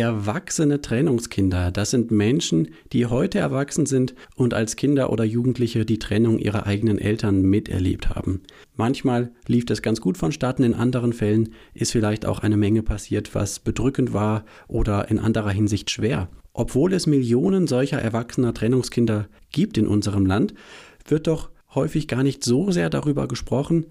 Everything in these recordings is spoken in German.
Erwachsene Trennungskinder, das sind Menschen, die heute erwachsen sind und als Kinder oder Jugendliche die Trennung ihrer eigenen Eltern miterlebt haben. Manchmal lief das ganz gut vonstatten, in anderen Fällen ist vielleicht auch eine Menge passiert, was bedrückend war oder in anderer Hinsicht schwer. Obwohl es Millionen solcher erwachsener Trennungskinder gibt in unserem Land, wird doch häufig gar nicht so sehr darüber gesprochen.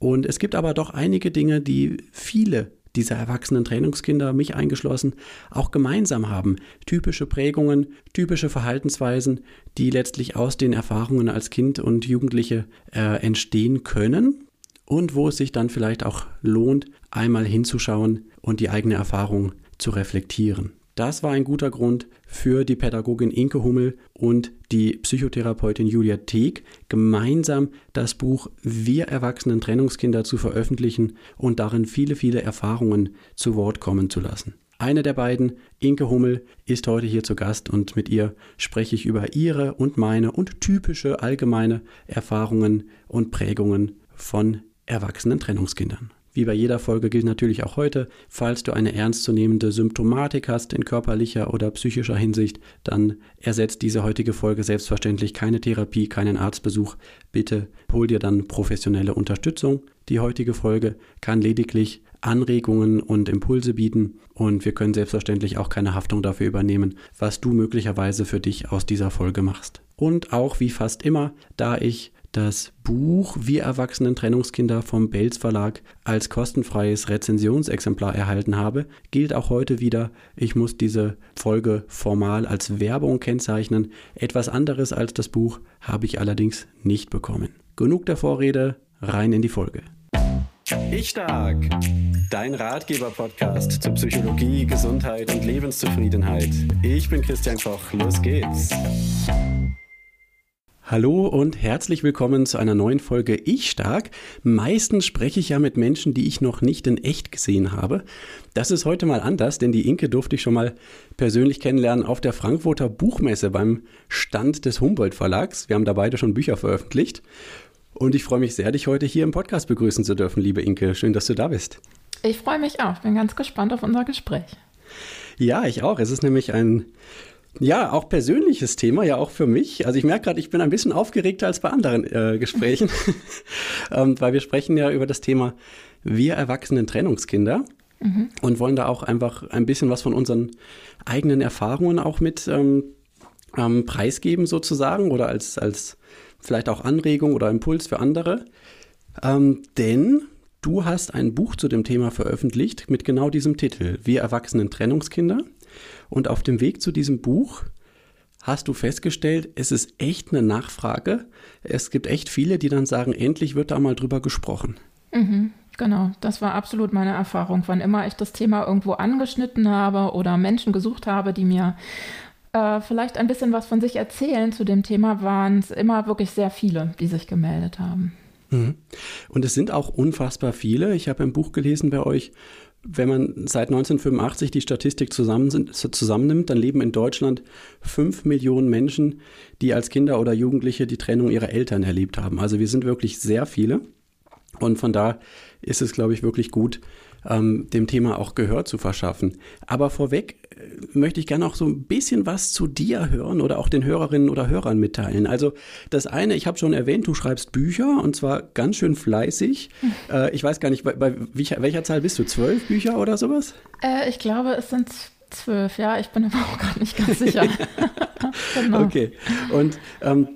Und es gibt aber doch einige Dinge, die viele dieser erwachsenen Trainingskinder, mich eingeschlossen, auch gemeinsam haben. Typische Prägungen, typische Verhaltensweisen, die letztlich aus den Erfahrungen als Kind und Jugendliche äh, entstehen können und wo es sich dann vielleicht auch lohnt, einmal hinzuschauen und die eigene Erfahrung zu reflektieren. Das war ein guter Grund für die Pädagogin Inke Hummel und die Psychotherapeutin Julia Teeg, gemeinsam das Buch Wir erwachsenen Trennungskinder zu veröffentlichen und darin viele, viele Erfahrungen zu Wort kommen zu lassen. Eine der beiden, Inke Hummel, ist heute hier zu Gast und mit ihr spreche ich über ihre und meine und typische allgemeine Erfahrungen und Prägungen von erwachsenen Trennungskindern. Wie bei jeder Folge gilt natürlich auch heute, falls du eine ernstzunehmende Symptomatik hast in körperlicher oder psychischer Hinsicht, dann ersetzt diese heutige Folge selbstverständlich keine Therapie, keinen Arztbesuch. Bitte hol dir dann professionelle Unterstützung. Die heutige Folge kann lediglich Anregungen und Impulse bieten und wir können selbstverständlich auch keine Haftung dafür übernehmen, was du möglicherweise für dich aus dieser Folge machst. Und auch wie fast immer, da ich das Buch Wir Erwachsenen Trennungskinder vom Belz Verlag als kostenfreies Rezensionsexemplar erhalten habe, gilt auch heute wieder, ich muss diese Folge formal als Werbung kennzeichnen. Etwas anderes als das Buch habe ich allerdings nicht bekommen. Genug der Vorrede, rein in die Folge. Ich Stark, dein Ratgeber-Podcast zu Psychologie, Gesundheit und Lebenszufriedenheit. Ich bin Christian Koch, los geht's. Hallo und herzlich willkommen zu einer neuen Folge Ich Stark. Meistens spreche ich ja mit Menschen, die ich noch nicht in echt gesehen habe. Das ist heute mal anders, denn die Inke durfte ich schon mal persönlich kennenlernen auf der Frankfurter Buchmesse beim Stand des Humboldt Verlags. Wir haben da beide schon Bücher veröffentlicht. Und ich freue mich sehr, dich heute hier im Podcast begrüßen zu dürfen, liebe Inke. Schön, dass du da bist. Ich freue mich auch. Ich bin ganz gespannt auf unser Gespräch. Ja, ich auch. Es ist nämlich ein ja, auch persönliches Thema, ja auch für mich. Also ich merke gerade, ich bin ein bisschen aufgeregter als bei anderen äh, Gesprächen, ähm, weil wir sprechen ja über das Thema wir erwachsenen Trennungskinder mhm. und wollen da auch einfach ein bisschen was von unseren eigenen Erfahrungen auch mit ähm, ähm, preisgeben sozusagen oder als, als vielleicht auch Anregung oder Impuls für andere. Ähm, denn du hast ein Buch zu dem Thema veröffentlicht mit genau diesem Titel, Wir erwachsenen Trennungskinder. Und auf dem Weg zu diesem Buch hast du festgestellt, es ist echt eine Nachfrage. Es gibt echt viele, die dann sagen, endlich wird da mal drüber gesprochen. Mhm, genau, das war absolut meine Erfahrung. Wann immer ich das Thema irgendwo angeschnitten habe oder Menschen gesucht habe, die mir äh, vielleicht ein bisschen was von sich erzählen zu dem Thema, waren es immer wirklich sehr viele, die sich gemeldet haben. Mhm. Und es sind auch unfassbar viele. Ich habe ein Buch gelesen bei euch wenn man seit 1985 die Statistik zusammen, zusammennimmt, dann leben in Deutschland fünf Millionen Menschen, die als Kinder oder Jugendliche die Trennung ihrer Eltern erlebt haben. Also wir sind wirklich sehr viele. Und von da ist es, glaube ich, wirklich gut, ähm, dem Thema auch Gehör zu verschaffen. Aber vorweg äh, möchte ich gerne auch so ein bisschen was zu dir hören oder auch den Hörerinnen oder Hörern mitteilen. Also das eine, ich habe schon erwähnt, du schreibst Bücher und zwar ganz schön fleißig. Äh, ich weiß gar nicht, bei, bei welcher, welcher Zahl bist du? Zwölf Bücher oder sowas? Äh, ich glaube, es sind zwölf, ja. Ich bin aber auch gar nicht ganz sicher. genau. Okay. Und ähm,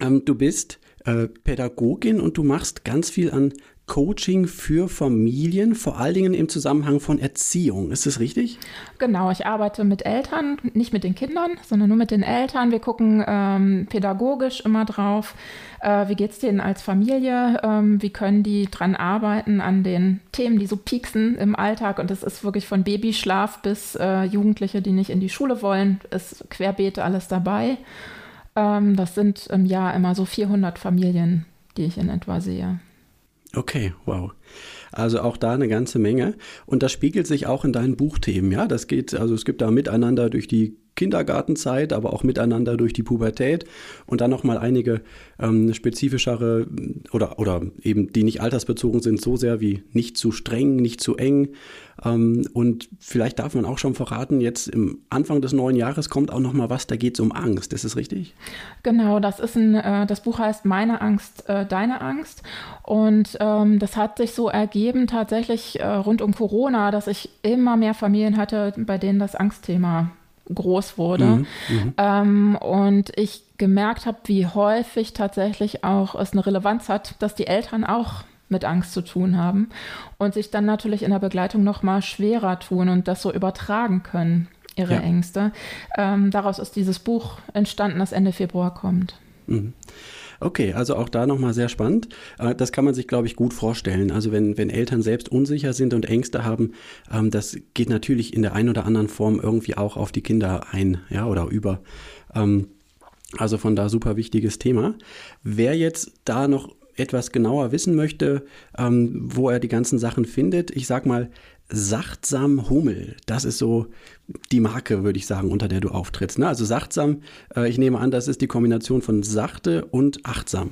ähm, du bist äh, Pädagogin und du machst ganz viel an Coaching für Familien, vor allen Dingen im Zusammenhang von Erziehung. Ist das richtig? Genau, ich arbeite mit Eltern, nicht mit den Kindern, sondern nur mit den Eltern. Wir gucken ähm, pädagogisch immer drauf, äh, wie geht es denen als Familie, ähm, wie können die dran arbeiten an den Themen, die so pieksen im Alltag. Und das ist wirklich von Babyschlaf bis äh, Jugendliche, die nicht in die Schule wollen, ist querbeet alles dabei. Ähm, das sind im Jahr immer so 400 Familien, die ich in etwa sehe. Okay, wow. Also auch da eine ganze Menge. Und das spiegelt sich auch in deinen Buchthemen, ja? Das geht, also es gibt da Miteinander durch die Kindergartenzeit, aber auch miteinander durch die Pubertät und dann nochmal einige ähm, spezifischere oder, oder eben die nicht altersbezogen sind, so sehr wie nicht zu streng, nicht zu eng. Ähm, und vielleicht darf man auch schon verraten, jetzt im Anfang des neuen Jahres kommt auch nochmal was, da geht es um Angst, ist es richtig? Genau, das ist ein, äh, das Buch heißt Meine Angst, äh, deine Angst. Und ähm, das hat sich so ergeben tatsächlich äh, rund um Corona, dass ich immer mehr Familien hatte, bei denen das Angstthema groß wurde. Mhm, mhm, ähm, und ich gemerkt habe, wie häufig tatsächlich auch es eine Relevanz hat, dass die Eltern auch mit Angst zu tun haben und sich dann natürlich in der Begleitung noch mal schwerer tun und das so übertragen können, ihre ja. Ängste. Ähm, daraus ist dieses Buch entstanden, das Ende Februar kommt. Mhm. Okay, also auch da nochmal sehr spannend. Äh, das kann man sich, glaube ich, gut vorstellen. Also wenn, wenn Eltern selbst unsicher sind und Ängste haben, ähm, das geht natürlich in der einen oder anderen Form irgendwie auch auf die Kinder ein, ja, oder über. Ähm, also von da super wichtiges Thema. Wer jetzt da noch etwas genauer wissen möchte, ähm, wo er die ganzen Sachen findet, ich sag mal, Sachtsam Hummel, das ist so die Marke, würde ich sagen, unter der du auftrittst. Ne? Also sachtsam, äh, ich nehme an, das ist die Kombination von sachte und achtsam.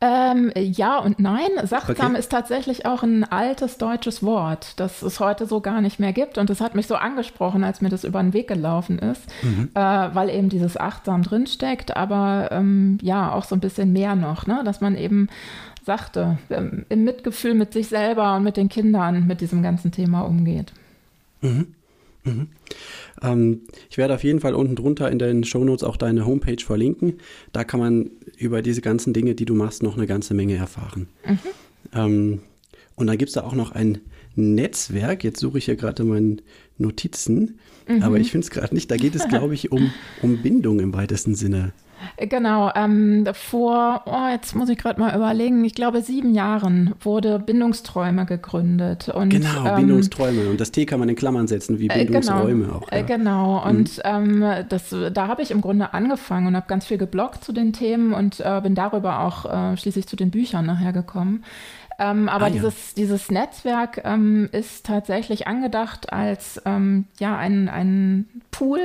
Ähm, ja und nein. Sachtsam okay. ist tatsächlich auch ein altes deutsches Wort, das es heute so gar nicht mehr gibt. Und das hat mich so angesprochen, als mir das über den Weg gelaufen ist, mhm. äh, weil eben dieses achtsam drinsteckt, aber ähm, ja, auch so ein bisschen mehr noch, ne? dass man eben sachte, ähm, im Mitgefühl mit sich selber und mit den Kindern mit diesem ganzen Thema umgeht. Mhm. Mhm. Ähm, ich werde auf jeden Fall unten drunter in den Shownotes auch deine Homepage verlinken. Da kann man über diese ganzen Dinge, die du machst, noch eine ganze Menge erfahren. Mhm. Ähm, und dann gibt es da auch noch ein Netzwerk. Jetzt suche ich hier gerade meine Notizen, mhm. aber ich finde es gerade nicht. Da geht es, glaube ich, um, um Bindung im weitesten Sinne. Genau, ähm, vor, oh, jetzt muss ich gerade mal überlegen, ich glaube sieben Jahren wurde Bindungsträume gegründet. Und, genau, ähm, Bindungsträume. Und das T kann man in Klammern setzen, wie äh, Bindungsräume genau, auch. Äh, ja. Genau, und mhm. ähm, das, da habe ich im Grunde angefangen und habe ganz viel gebloggt zu den Themen und äh, bin darüber auch äh, schließlich zu den Büchern nachher gekommen. Ähm, aber ah, dieses, ja. dieses Netzwerk ähm, ist tatsächlich angedacht als ähm, ja, ein, ein Pool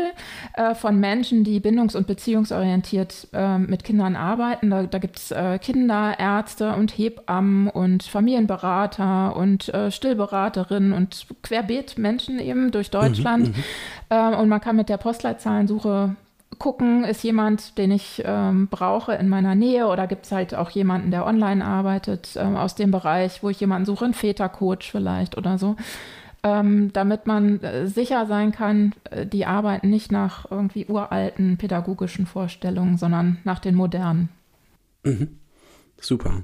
äh, von Menschen, die bindungs- und beziehungsorientiert äh, mit Kindern arbeiten. Da, da gibt es äh, Kinderärzte und Hebammen und Familienberater und äh, Stillberaterinnen und querbeet Menschen eben durch mhm, Deutschland. Mhm, und man kann mit der Postleitzahlensuche gucken, ist jemand, den ich ähm, brauche in meiner Nähe oder gibt es halt auch jemanden, der online arbeitet ähm, aus dem Bereich, wo ich jemanden suche, einen Vätercoach vielleicht oder so, ähm, damit man äh, sicher sein kann, äh, die arbeiten nicht nach irgendwie uralten pädagogischen Vorstellungen, sondern nach den modernen. Mhm. Super.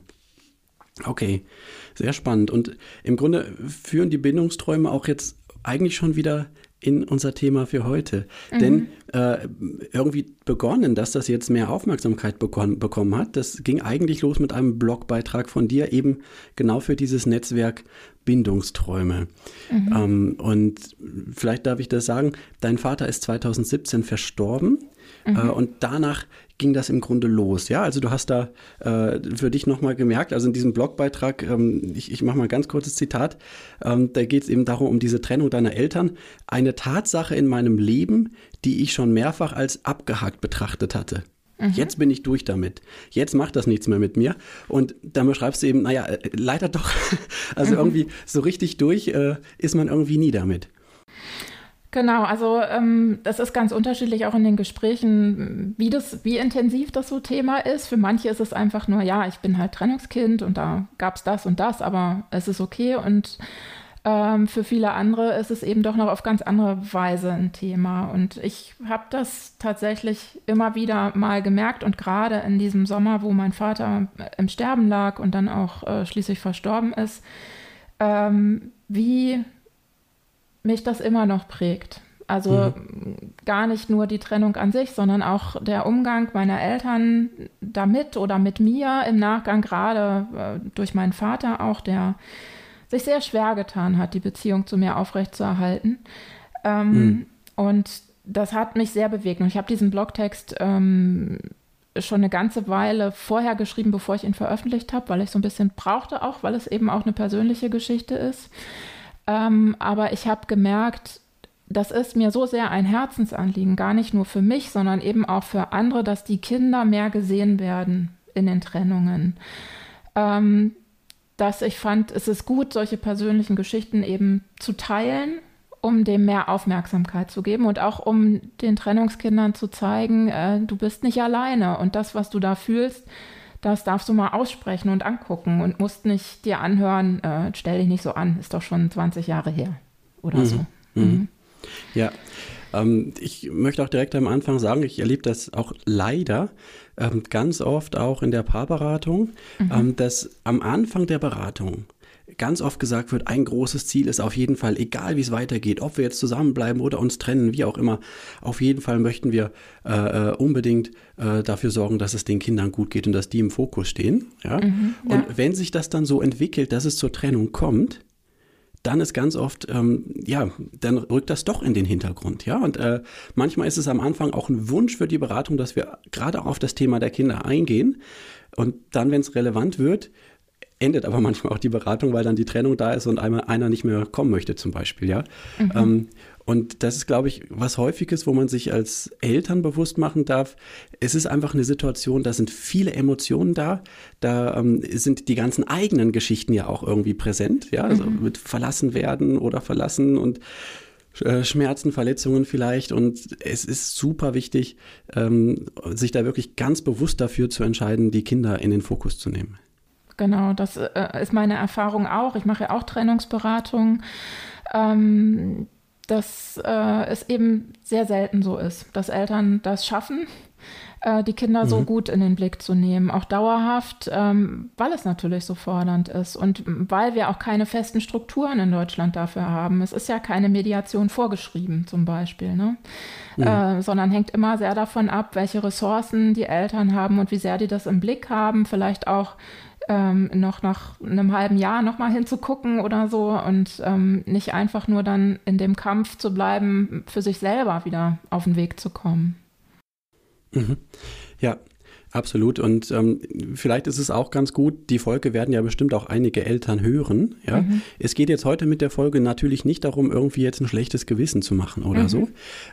Okay, sehr spannend. Und im Grunde führen die Bindungsträume auch jetzt eigentlich schon wieder in unser Thema für heute. Mhm. Denn äh, irgendwie begonnen, dass das jetzt mehr Aufmerksamkeit bekommen, bekommen hat. Das ging eigentlich los mit einem Blogbeitrag von dir, eben genau für dieses Netzwerk Bindungsträume. Mhm. Ähm, und vielleicht darf ich das sagen, dein Vater ist 2017 verstorben. Mhm. Äh, und danach ging das im Grunde los. Ja, also du hast da äh, für dich nochmal gemerkt, also in diesem Blogbeitrag, ähm, ich, ich mache mal ein ganz kurzes Zitat, ähm, da geht es eben darum, um diese Trennung deiner Eltern. Eine Tatsache in meinem Leben, die ich schon mehrfach als abgehakt betrachtet hatte. Mhm. Jetzt bin ich durch damit. Jetzt macht das nichts mehr mit mir. Und dann beschreibst du eben, naja, äh, leider doch. Also mhm. irgendwie so richtig durch äh, ist man irgendwie nie damit. Genau, also ähm, das ist ganz unterschiedlich auch in den Gesprächen, wie das, wie intensiv das so Thema ist. Für manche ist es einfach nur, ja, ich bin halt Trennungskind und da gab es das und das, aber es ist okay. Und ähm, für viele andere ist es eben doch noch auf ganz andere Weise ein Thema. Und ich habe das tatsächlich immer wieder mal gemerkt und gerade in diesem Sommer, wo mein Vater im Sterben lag und dann auch äh, schließlich verstorben ist, ähm, wie mich das immer noch prägt. Also mhm. gar nicht nur die Trennung an sich, sondern auch der Umgang meiner Eltern damit oder mit mir im Nachgang, gerade äh, durch meinen Vater auch, der sich sehr schwer getan hat, die Beziehung zu mir aufrechtzuerhalten. Ähm, mhm. Und das hat mich sehr bewegt. Und ich habe diesen Blogtext ähm, schon eine ganze Weile vorher geschrieben, bevor ich ihn veröffentlicht habe, weil ich so ein bisschen brauchte auch, weil es eben auch eine persönliche Geschichte ist. Ähm, aber ich habe gemerkt, das ist mir so sehr ein Herzensanliegen, gar nicht nur für mich, sondern eben auch für andere, dass die Kinder mehr gesehen werden in den Trennungen. Ähm, dass ich fand, es ist gut, solche persönlichen Geschichten eben zu teilen, um dem mehr Aufmerksamkeit zu geben und auch um den Trennungskindern zu zeigen, äh, du bist nicht alleine und das, was du da fühlst, das darfst du mal aussprechen und angucken und musst nicht dir anhören, äh, stell dich nicht so an, ist doch schon 20 Jahre her oder mhm. so. Mhm. Mhm. Ja, ähm, ich möchte auch direkt am Anfang sagen, ich erlebe das auch leider ähm, ganz oft auch in der Paarberatung, mhm. ähm, dass am Anfang der Beratung ganz oft gesagt wird, ein großes Ziel ist auf jeden Fall, egal wie es weitergeht, ob wir jetzt zusammenbleiben oder uns trennen, wie auch immer, auf jeden Fall möchten wir äh, äh unbedingt äh, dafür sorgen, dass es den Kindern gut geht und dass die im Fokus stehen. Ja? Mhm, ja. Und wenn sich das dann so entwickelt, dass es zur Trennung kommt, dann ist ganz oft, ähm, ja, dann rückt das doch in den Hintergrund, ja. Und äh, manchmal ist es am Anfang auch ein Wunsch für die Beratung, dass wir gerade auf das Thema der Kinder eingehen. Und dann, wenn es relevant wird, endet aber manchmal auch die Beratung, weil dann die Trennung da ist und einmal einer nicht mehr kommen möchte, zum Beispiel, ja. Mhm. Ähm, und das ist, glaube ich, was Häufiges, wo man sich als Eltern bewusst machen darf. Es ist einfach eine Situation, da sind viele Emotionen da. Da ähm, sind die ganzen eigenen Geschichten ja auch irgendwie präsent. Ja, also mhm. mit verlassen werden oder verlassen und äh, Schmerzen, Verletzungen vielleicht. Und es ist super wichtig, ähm, sich da wirklich ganz bewusst dafür zu entscheiden, die Kinder in den Fokus zu nehmen. Genau, das äh, ist meine Erfahrung auch. Ich mache ja auch Trennungsberatung. Ähm, dass äh, es eben sehr selten so ist, dass Eltern das schaffen, äh, die Kinder mhm. so gut in den Blick zu nehmen, auch dauerhaft, ähm, weil es natürlich so fordernd ist und weil wir auch keine festen Strukturen in Deutschland dafür haben. Es ist ja keine Mediation vorgeschrieben zum Beispiel, ne? Mhm. Äh, sondern hängt immer sehr davon ab, welche Ressourcen die Eltern haben und wie sehr die das im Blick haben, vielleicht auch ähm, noch nach einem halben Jahr nochmal hinzugucken oder so und ähm, nicht einfach nur dann in dem Kampf zu bleiben, für sich selber wieder auf den Weg zu kommen. Mhm. Ja, Absolut. Und ähm, vielleicht ist es auch ganz gut, die Folge werden ja bestimmt auch einige Eltern hören. Ja? Mhm. Es geht jetzt heute mit der Folge natürlich nicht darum, irgendwie jetzt ein schlechtes Gewissen zu machen oder mhm. so.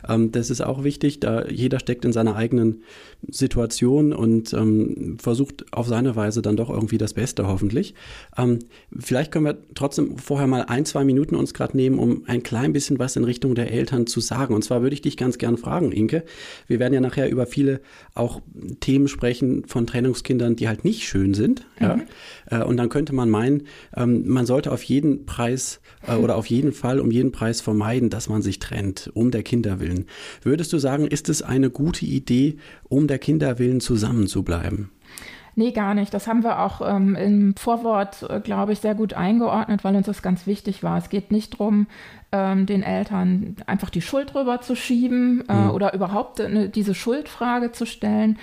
Ähm, das ist auch wichtig, da jeder steckt in seiner eigenen Situation und ähm, versucht auf seine Weise dann doch irgendwie das Beste hoffentlich. Ähm, vielleicht können wir trotzdem vorher mal ein, zwei Minuten uns gerade nehmen, um ein klein bisschen was in Richtung der Eltern zu sagen. Und zwar würde ich dich ganz gern fragen, Inke. Wir werden ja nachher über viele auch Themen sprechen, sprechen von Trennungskindern, die halt nicht schön sind. Mhm. Ja? Äh, und dann könnte man meinen, ähm, man sollte auf jeden Preis äh, oder auf jeden Fall um jeden Preis vermeiden, dass man sich trennt, um der Kinder willen. Würdest du sagen, ist es eine gute Idee, um der Kinder willen zusammen zu bleiben? Nee, gar nicht. Das haben wir auch ähm, im Vorwort, äh, glaube ich, sehr gut eingeordnet, weil uns das ganz wichtig war. Es geht nicht darum, ähm, den Eltern einfach die Schuld drüber zu schieben äh, mhm. oder überhaupt eine, diese Schuldfrage zu stellen,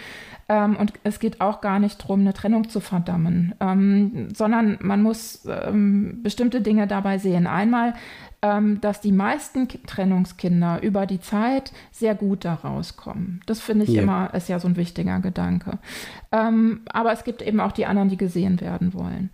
ähm, und es geht auch gar nicht darum, eine Trennung zu verdammen, ähm, sondern man muss ähm, bestimmte Dinge dabei sehen. Einmal, ähm, dass die meisten Trennungskinder über die Zeit sehr gut da rauskommen. Das finde ich ja. immer, ist ja so ein wichtiger Gedanke. Ähm, aber es gibt eben auch die anderen, die gesehen werden wollen.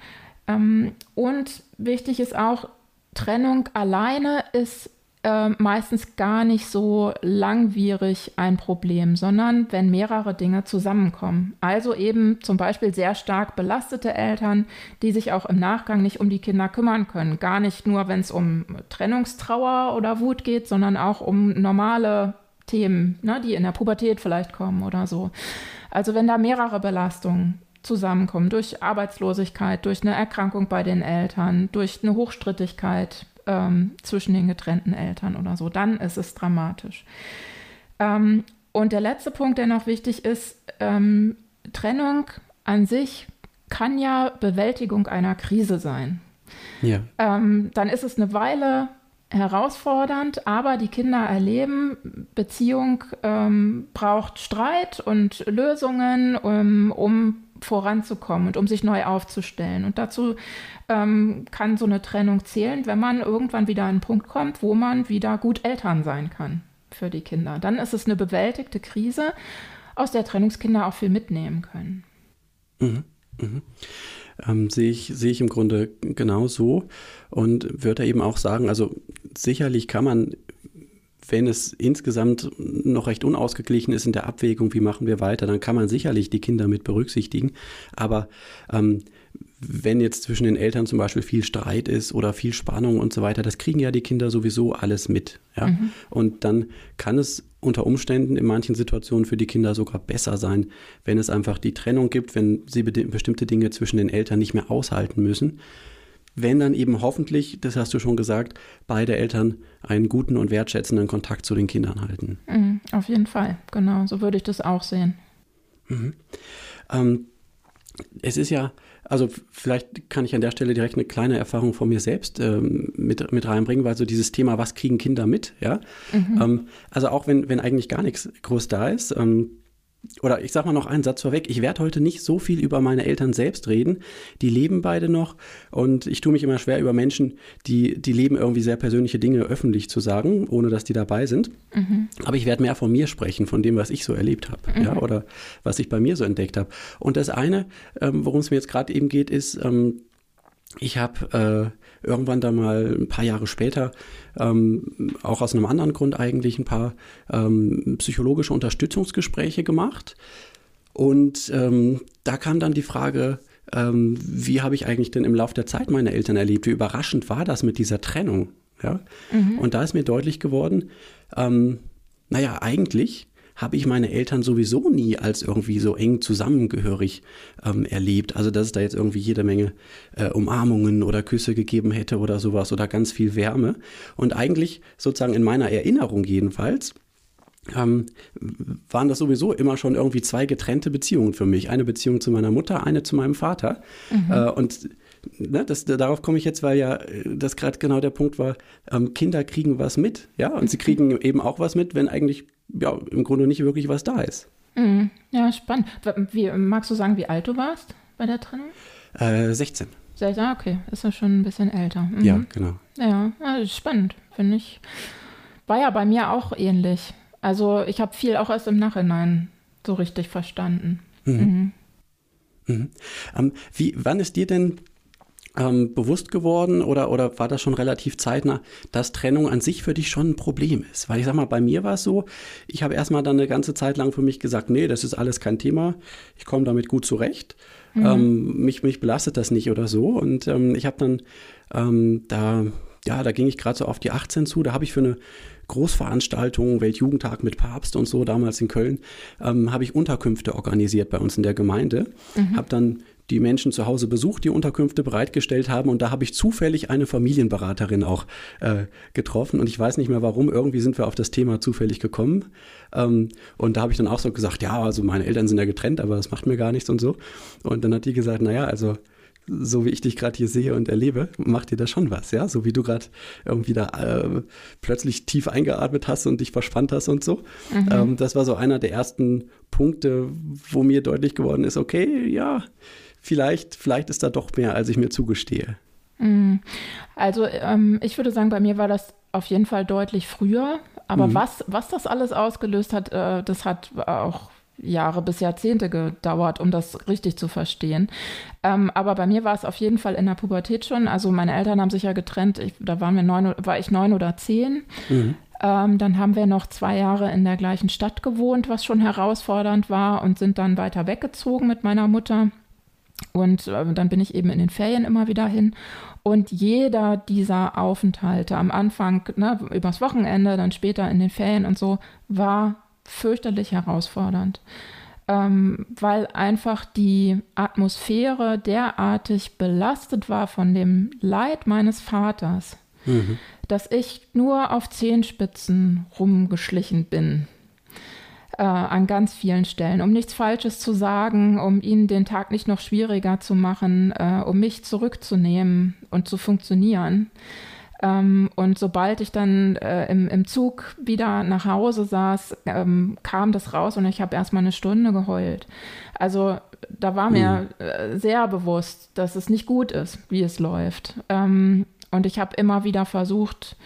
Ähm, und wichtig ist auch, Trennung alleine ist äh, meistens gar nicht so langwierig ein Problem, sondern wenn mehrere Dinge zusammenkommen. Also eben zum Beispiel sehr stark belastete Eltern, die sich auch im Nachgang nicht um die Kinder kümmern können. Gar nicht nur, wenn es um Trennungstrauer oder Wut geht, sondern auch um normale Themen, ne, die in der Pubertät vielleicht kommen oder so. Also wenn da mehrere Belastungen zusammenkommen, durch Arbeitslosigkeit, durch eine Erkrankung bei den Eltern, durch eine Hochstrittigkeit ähm, zwischen den getrennten Eltern oder so, dann ist es dramatisch. Ähm, und der letzte Punkt, der noch wichtig ist, ähm, Trennung an sich kann ja Bewältigung einer Krise sein. Ja. Ähm, dann ist es eine Weile herausfordernd, aber die Kinder erleben, Beziehung ähm, braucht Streit und Lösungen, um, um voranzukommen und um sich neu aufzustellen. Und dazu ähm, kann so eine Trennung zählen, wenn man irgendwann wieder an einen Punkt kommt, wo man wieder gut Eltern sein kann für die Kinder. Dann ist es eine bewältigte Krise, aus der Trennungskinder auch viel mitnehmen können. Mhm. Mhm. Ähm, sehe ich, sehe ich im Grunde genau so und würde eben auch sagen, also sicherlich kann man wenn es insgesamt noch recht unausgeglichen ist in der Abwägung, wie machen wir weiter, dann kann man sicherlich die Kinder mit berücksichtigen. Aber ähm, wenn jetzt zwischen den Eltern zum Beispiel viel Streit ist oder viel Spannung und so weiter, das kriegen ja die Kinder sowieso alles mit. Ja? Mhm. Und dann kann es unter Umständen in manchen Situationen für die Kinder sogar besser sein, wenn es einfach die Trennung gibt, wenn sie bestimmte Dinge zwischen den Eltern nicht mehr aushalten müssen. Wenn dann eben hoffentlich, das hast du schon gesagt, beide Eltern einen guten und wertschätzenden Kontakt zu den Kindern halten. Mhm, auf jeden Fall, genau, so würde ich das auch sehen. Mhm. Ähm, es ist ja also vielleicht kann ich an der Stelle direkt eine kleine Erfahrung von mir selbst ähm, mit, mit reinbringen, weil so dieses Thema, was kriegen Kinder mit, ja. Mhm. Ähm, also auch wenn, wenn eigentlich gar nichts groß da ist, ähm, oder ich sag mal noch einen Satz vorweg, ich werde heute nicht so viel über meine Eltern selbst reden. Die leben beide noch und ich tue mich immer schwer über Menschen, die, die leben, irgendwie sehr persönliche Dinge öffentlich zu sagen, ohne dass die dabei sind. Mhm. Aber ich werde mehr von mir sprechen, von dem, was ich so erlebt habe, mhm. ja, oder was ich bei mir so entdeckt habe. Und das eine, ähm, worum es mir jetzt gerade eben geht, ist, ähm, ich habe äh, irgendwann da mal ein paar Jahre später, ähm, auch aus einem anderen Grund eigentlich, ein paar ähm, psychologische Unterstützungsgespräche gemacht. Und ähm, da kam dann die Frage, ähm, wie habe ich eigentlich denn im Laufe der Zeit meine Eltern erlebt? Wie überraschend war das mit dieser Trennung? Ja? Mhm. Und da ist mir deutlich geworden, ähm, naja, eigentlich habe ich meine Eltern sowieso nie als irgendwie so eng zusammengehörig ähm, erlebt. Also dass es da jetzt irgendwie jede Menge äh, Umarmungen oder Küsse gegeben hätte oder sowas oder ganz viel Wärme. Und eigentlich sozusagen in meiner Erinnerung jedenfalls ähm, waren das sowieso immer schon irgendwie zwei getrennte Beziehungen für mich. Eine Beziehung zu meiner Mutter, eine zu meinem Vater. Mhm. Äh, und ne, das, darauf komme ich jetzt, weil ja äh, das gerade genau der Punkt war, ähm, Kinder kriegen was mit, ja, und sie kriegen eben auch was mit, wenn eigentlich ja, im Grunde nicht wirklich was da ist. Mhm. Ja, spannend. Wie, magst du sagen, wie alt du warst bei der Trennung? Äh, 16. 16, okay, ist ja schon ein bisschen älter. Mhm. Ja, genau. Ja, ja spannend, finde ich. War ja bei mir auch ähnlich. Also ich habe viel auch erst im Nachhinein so richtig verstanden. Mhm. Mhm. Mhm. Ähm, wie, wann ist dir denn ähm, bewusst geworden oder, oder war das schon relativ zeitnah, dass Trennung an sich für dich schon ein Problem ist? Weil ich sag mal, bei mir war es so, ich habe erstmal dann eine ganze Zeit lang für mich gesagt, nee, das ist alles kein Thema, ich komme damit gut zurecht. Mhm. Ähm, mich, mich belastet das nicht oder so. Und ähm, ich habe dann ähm, da, ja, da ging ich gerade so auf die 18 zu, da habe ich für eine Großveranstaltung, Weltjugendtag mit Papst und so, damals in Köln, ähm, habe ich Unterkünfte organisiert bei uns in der Gemeinde. Mhm. Habe dann die Menschen zu Hause besucht, die Unterkünfte bereitgestellt haben. Und da habe ich zufällig eine Familienberaterin auch äh, getroffen. Und ich weiß nicht mehr warum, irgendwie sind wir auf das Thema zufällig gekommen. Ähm, und da habe ich dann auch so gesagt, ja, also meine Eltern sind ja getrennt, aber das macht mir gar nichts und so. Und dann hat die gesagt, naja, also so wie ich dich gerade hier sehe und erlebe, macht dir das schon was, ja? So wie du gerade irgendwie da äh, plötzlich tief eingeatmet hast und dich verspannt hast und so. Mhm. Ähm, das war so einer der ersten Punkte, wo mir deutlich geworden ist, okay, ja, vielleicht, vielleicht ist da doch mehr, als ich mir zugestehe. Mhm. Also ähm, ich würde sagen, bei mir war das auf jeden Fall deutlich früher. Aber mhm. was, was das alles ausgelöst hat, äh, das hat auch Jahre bis Jahrzehnte gedauert, um das richtig zu verstehen. Ähm, aber bei mir war es auf jeden Fall in der Pubertät schon. Also meine Eltern haben sich ja getrennt. Ich, da waren wir neun, war ich neun oder zehn. Mhm. Ähm, dann haben wir noch zwei Jahre in der gleichen Stadt gewohnt, was schon herausfordernd war, und sind dann weiter weggezogen mit meiner Mutter. Und äh, dann bin ich eben in den Ferien immer wieder hin. Und jeder dieser Aufenthalte am Anfang, ne, übers Wochenende, dann später in den Ferien und so, war fürchterlich herausfordernd. Ähm, weil einfach die Atmosphäre derartig belastet war von dem Leid meines Vaters, mhm. dass ich nur auf Zehenspitzen rumgeschlichen bin äh, an ganz vielen Stellen, um nichts Falsches zu sagen, um ihnen den Tag nicht noch schwieriger zu machen, äh, um mich zurückzunehmen und zu funktionieren. Ähm, und sobald ich dann äh, im, im Zug wieder nach Hause saß, ähm, kam das raus und ich habe erstmal eine Stunde geheult. Also da war mir mhm. sehr bewusst, dass es nicht gut ist, wie es läuft. Ähm, und ich habe immer wieder versucht,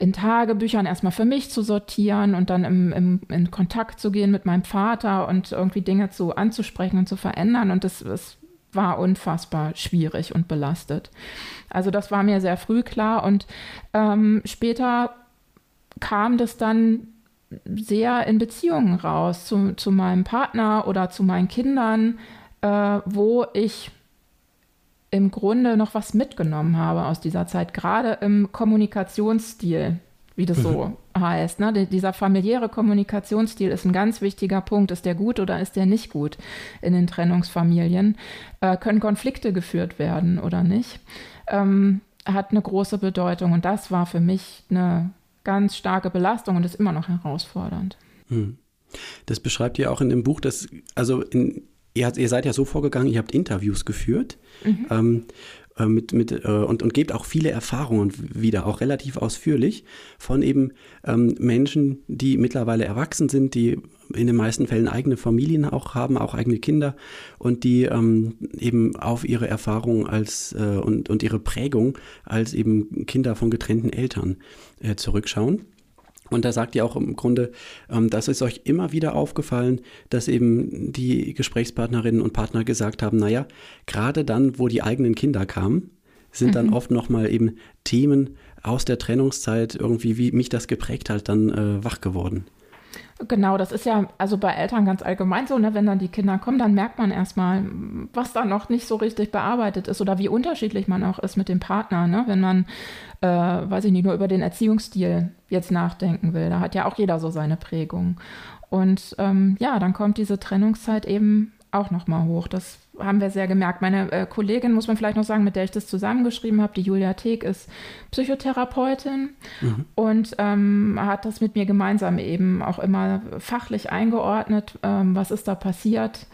in Tagebüchern erstmal für mich zu sortieren und dann im, im, in Kontakt zu gehen mit meinem Vater und irgendwie Dinge zu anzusprechen und zu verändern. Und das, das war unfassbar schwierig und belastet. Also das war mir sehr früh klar und ähm, später kam das dann sehr in Beziehungen raus zu, zu meinem Partner oder zu meinen Kindern, äh, wo ich im Grunde noch was mitgenommen habe aus dieser Zeit, gerade im Kommunikationsstil, wie das so mhm. heißt. Ne? Dieser familiäre Kommunikationsstil ist ein ganz wichtiger Punkt. Ist der gut oder ist der nicht gut in den Trennungsfamilien? Äh, können Konflikte geführt werden oder nicht? Ähm, hat eine große Bedeutung und das war für mich eine ganz starke Belastung und ist immer noch herausfordernd. Hm. Das beschreibt ihr auch in dem Buch, dass, also in, ihr, ihr seid ja so vorgegangen, ihr habt Interviews geführt mhm. ähm, äh, mit, mit, äh, und, und gebt auch viele Erfahrungen wieder, auch relativ ausführlich, von eben ähm, Menschen, die mittlerweile erwachsen sind, die in den meisten Fällen eigene Familien auch haben, auch eigene Kinder und die ähm, eben auf ihre Erfahrungen als äh, und, und ihre Prägung als eben Kinder von getrennten Eltern äh, zurückschauen. Und da sagt ihr auch im Grunde, ähm, dass es euch immer wieder aufgefallen, dass eben die Gesprächspartnerinnen und Partner gesagt haben, naja, gerade dann, wo die eigenen Kinder kamen, sind mhm. dann oft nochmal eben Themen aus der Trennungszeit irgendwie, wie mich das geprägt hat, dann äh, wach geworden. Genau, das ist ja also bei Eltern ganz allgemein so, ne? wenn dann die Kinder kommen, dann merkt man erstmal, was da noch nicht so richtig bearbeitet ist oder wie unterschiedlich man auch ist mit dem Partner. Ne? Wenn man, äh, weiß ich nicht, nur über den Erziehungsstil jetzt nachdenken will, da hat ja auch jeder so seine Prägung. Und ähm, ja, dann kommt diese Trennungszeit eben auch nochmal hoch. Das haben wir sehr gemerkt. Meine äh, Kollegin, muss man vielleicht noch sagen, mit der ich das zusammengeschrieben habe, die Julia Teek, ist Psychotherapeutin mhm. und ähm, hat das mit mir gemeinsam eben auch immer fachlich eingeordnet. Ähm, was ist da passiert?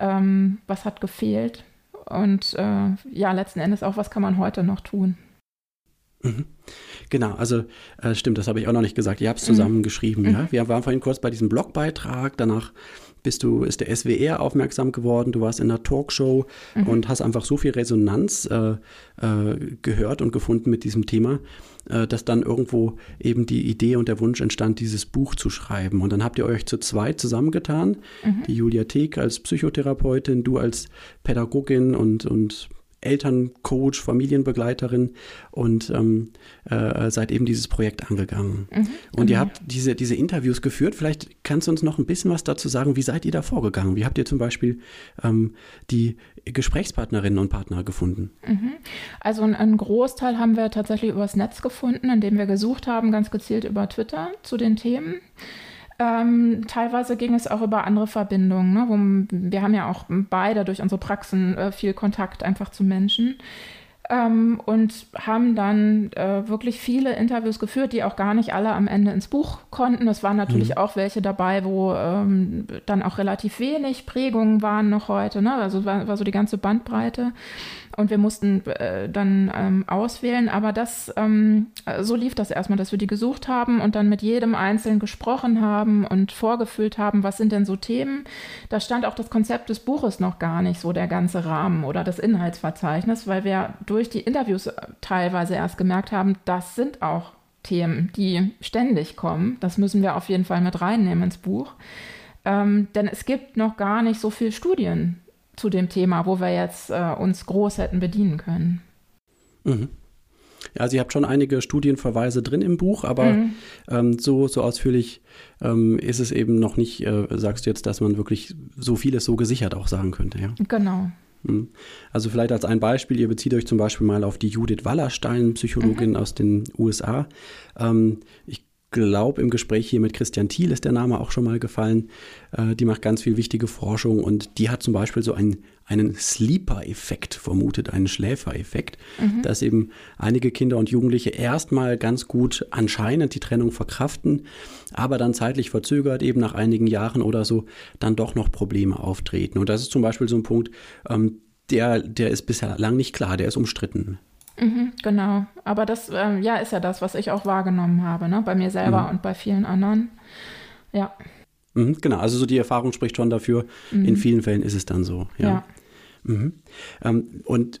Ähm, was hat gefehlt? Und äh, ja, letzten Endes auch, was kann man heute noch tun? Mhm. Genau, also äh, stimmt, das habe ich auch noch nicht gesagt. Ihr habt es zusammengeschrieben. Mhm. Ja? Wir waren vorhin kurz bei diesem Blogbeitrag, danach bist du, ist der SWR aufmerksam geworden, du warst in einer Talkshow mhm. und hast einfach so viel Resonanz äh, äh, gehört und gefunden mit diesem Thema, äh, dass dann irgendwo eben die Idee und der Wunsch entstand, dieses Buch zu schreiben. Und dann habt ihr euch zu zweit zusammengetan, mhm. die Julia Teek als Psychotherapeutin, du als Pädagogin und, und Elterncoach, Familienbegleiterin und ähm, äh, seid eben dieses Projekt angegangen. Mhm, und ihr habt diese, diese Interviews geführt. Vielleicht kannst du uns noch ein bisschen was dazu sagen. Wie seid ihr da vorgegangen? Wie habt ihr zum Beispiel ähm, die Gesprächspartnerinnen und Partner gefunden? Mhm. Also einen Großteil haben wir tatsächlich übers Netz gefunden, indem wir gesucht haben, ganz gezielt über Twitter zu den Themen. Ähm, teilweise ging es auch über andere Verbindungen. Ne, wo, wir haben ja auch beide durch unsere Praxen äh, viel Kontakt einfach zu Menschen ähm, und haben dann äh, wirklich viele Interviews geführt, die auch gar nicht alle am Ende ins Buch konnten. Es waren natürlich mhm. auch welche dabei, wo ähm, dann auch relativ wenig Prägungen waren noch heute. Ne? Also war, war so die ganze Bandbreite und wir mussten äh, dann ähm, auswählen. Aber das, ähm, so lief das erstmal, dass wir die gesucht haben und dann mit jedem Einzelnen gesprochen haben und vorgefüllt haben, was sind denn so Themen. Da stand auch das Konzept des Buches noch gar nicht, so der ganze Rahmen oder das Inhaltsverzeichnis, weil wir durch die Interviews teilweise erst gemerkt haben, das sind auch Themen, die ständig kommen. Das müssen wir auf jeden Fall mit reinnehmen ins Buch. Ähm, denn es gibt noch gar nicht so viele Studien zu dem Thema, wo wir jetzt äh, uns groß hätten bedienen können. Mhm. Ja, also ihr habt schon einige Studienverweise drin im Buch, aber mhm. ähm, so, so ausführlich ähm, ist es eben noch nicht, äh, sagst du jetzt, dass man wirklich so vieles so gesichert auch sagen könnte, ja? Genau. Mhm. Also vielleicht als ein Beispiel, ihr bezieht euch zum Beispiel mal auf die Judith Wallerstein, Psychologin mhm. aus den USA. Ähm, ich glaube, im Gespräch hier mit Christian Thiel ist der Name auch schon mal gefallen. Äh, die macht ganz viel wichtige Forschung und die hat zum Beispiel so einen, einen Sleeper-Effekt vermutet, einen Schläfer-Effekt, mhm. dass eben einige Kinder und Jugendliche erstmal ganz gut anscheinend die Trennung verkraften, aber dann zeitlich verzögert, eben nach einigen Jahren oder so, dann doch noch Probleme auftreten. Und das ist zum Beispiel so ein Punkt, ähm, der, der ist bisher lang nicht klar, der ist umstritten. Mhm, genau. Aber das ähm, ja, ist ja das, was ich auch wahrgenommen habe, ne? bei mir selber mhm. und bei vielen anderen. Ja. Mhm, genau, also so die Erfahrung spricht schon dafür. In mhm. vielen Fällen ist es dann so. Ja. ja. Mhm. Ähm, und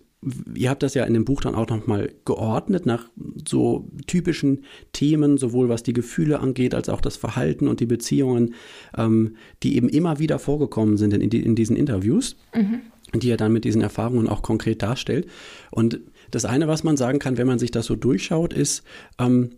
ihr habt das ja in dem Buch dann auch nochmal geordnet nach so typischen Themen, sowohl was die Gefühle angeht, als auch das Verhalten und die Beziehungen, ähm, die eben immer wieder vorgekommen sind in, die, in diesen Interviews. Mhm die er dann mit diesen Erfahrungen auch konkret darstellt. Und das eine, was man sagen kann, wenn man sich das so durchschaut, ist, ähm,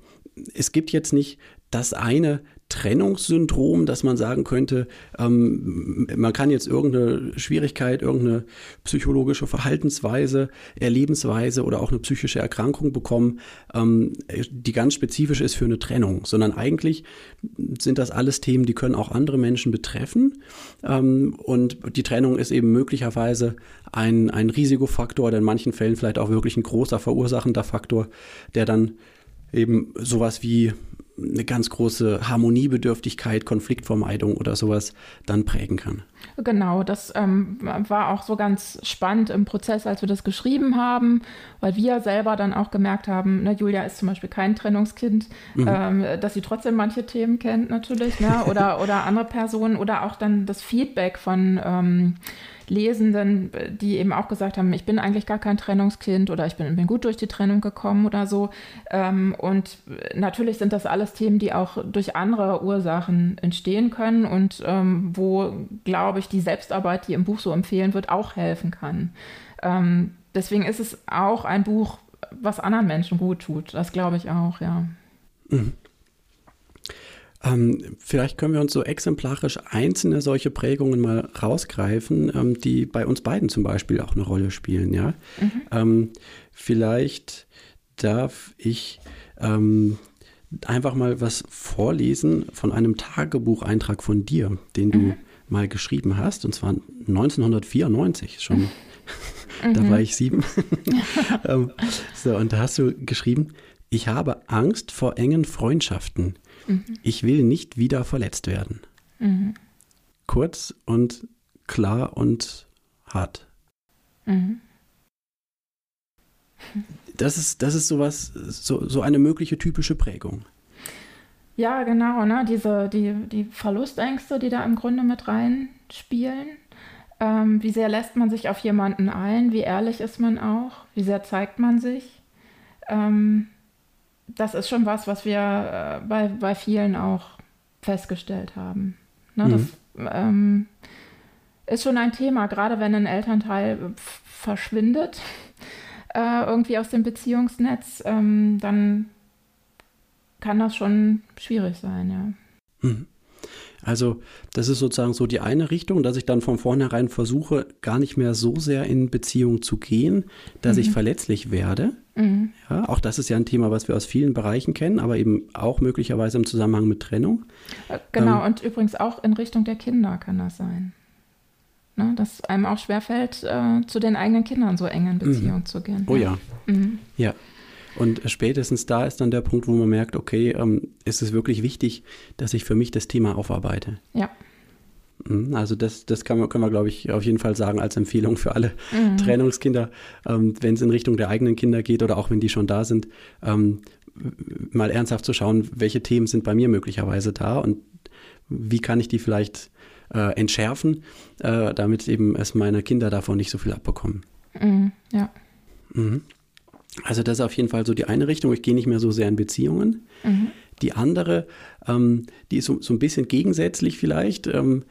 es gibt jetzt nicht das eine Trennungssyndrom, dass man sagen könnte, ähm, man kann jetzt irgendeine Schwierigkeit, irgendeine psychologische Verhaltensweise, Erlebensweise oder auch eine psychische Erkrankung bekommen, ähm, die ganz spezifisch ist für eine Trennung, sondern eigentlich sind das alles Themen, die können auch andere Menschen betreffen. Ähm, und die Trennung ist eben möglicherweise ein, ein Risikofaktor oder in manchen Fällen vielleicht auch wirklich ein großer verursachender Faktor, der dann eben sowas wie eine ganz große Harmoniebedürftigkeit, Konfliktvermeidung oder sowas dann prägen kann. Genau, das ähm, war auch so ganz spannend im Prozess, als wir das geschrieben haben, weil wir selber dann auch gemerkt haben, ne, Julia ist zum Beispiel kein Trennungskind, mhm. ähm, dass sie trotzdem manche Themen kennt natürlich, ne, oder, oder andere Personen oder auch dann das Feedback von ähm, Lesenden, die eben auch gesagt haben, ich bin eigentlich gar kein Trennungskind oder ich bin, bin gut durch die Trennung gekommen oder so. Ähm, und natürlich sind das alles Themen, die auch durch andere Ursachen entstehen können und ähm, wo, glaube ich, die Selbstarbeit, die im Buch so empfehlen wird, auch helfen kann. Ähm, deswegen ist es auch ein Buch, was anderen Menschen gut tut. Das glaube ich auch, ja. Mhm. Ähm, vielleicht können wir uns so exemplarisch einzelne solche Prägungen mal rausgreifen, ähm, die bei uns beiden zum Beispiel auch eine Rolle spielen. Ja? Mhm. Ähm, vielleicht darf ich ähm, einfach mal was vorlesen von einem Tagebucheintrag von dir, den du mhm. mal geschrieben hast, und zwar 1994 schon. da mhm. war ich sieben. Ähm, so, und da hast du geschrieben, ich habe Angst vor engen Freundschaften Mhm. Ich will nicht wieder verletzt werden. Mhm. Kurz und klar und hart. Mhm. Das ist, das ist sowas, so, so eine mögliche typische Prägung. Ja, genau, ne? Diese, die, die Verlustängste, die da im Grunde mit reinspielen. Ähm, wie sehr lässt man sich auf jemanden ein? Wie ehrlich ist man auch? Wie sehr zeigt man sich? Ähm, das ist schon was, was wir äh, bei, bei vielen auch festgestellt haben. Ne, mhm. Das ähm, ist schon ein Thema, gerade wenn ein Elternteil verschwindet, äh, irgendwie aus dem Beziehungsnetz, ähm, dann kann das schon schwierig sein, ja. Mhm. Also das ist sozusagen so die eine Richtung, dass ich dann von vornherein versuche, gar nicht mehr so sehr in Beziehung zu gehen, dass mhm. ich verletzlich werde. Mhm. Ja, auch das ist ja ein Thema, was wir aus vielen Bereichen kennen, aber eben auch möglicherweise im Zusammenhang mit Trennung. Äh, genau, ähm, und übrigens auch in Richtung der Kinder kann das sein. Ne, dass einem auch schwerfällt, äh, zu den eigenen Kindern so eng in Beziehung mhm. zu gehen. Oh ja. Mhm. Ja. Und spätestens da ist dann der Punkt, wo man merkt, okay, ähm, ist es wirklich wichtig, dass ich für mich das Thema aufarbeite. Ja. Mhm, also das, das kann man, können wir, glaube ich, auf jeden Fall sagen als Empfehlung für alle mhm. Trennungskinder, ähm, wenn es in Richtung der eigenen Kinder geht oder auch wenn die schon da sind, ähm, mal ernsthaft zu schauen, welche Themen sind bei mir möglicherweise da und wie kann ich die vielleicht äh, entschärfen, äh, damit eben es meine Kinder davon nicht so viel abbekommen. Mhm, ja. Mhm. Also das ist auf jeden Fall so die eine Richtung. Ich gehe nicht mehr so sehr in Beziehungen. Mhm. Die andere, ähm, die ist so, so, ein bisschen gegensätzlich vielleicht. Ähm,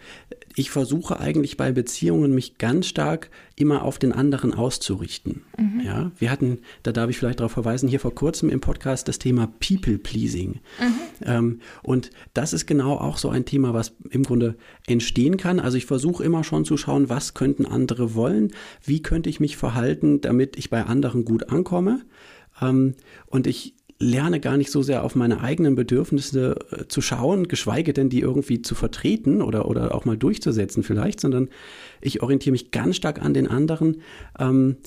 ich versuche eigentlich bei Beziehungen mich ganz stark immer auf den anderen auszurichten. Mhm. Ja, wir hatten, da darf ich vielleicht darauf verweisen, hier vor kurzem im Podcast das Thema People Pleasing. Mhm. Ähm, und das ist genau auch so ein Thema, was im Grunde entstehen kann. Also ich versuche immer schon zu schauen, was könnten andere wollen, wie könnte ich mich verhalten, damit ich bei anderen gut ankomme. Ähm, und ich lerne gar nicht so sehr auf meine eigenen Bedürfnisse äh, zu schauen, geschweige denn die irgendwie zu vertreten oder, oder auch mal durchzusetzen vielleicht, sondern ich orientiere mich ganz stark an den anderen, ähm,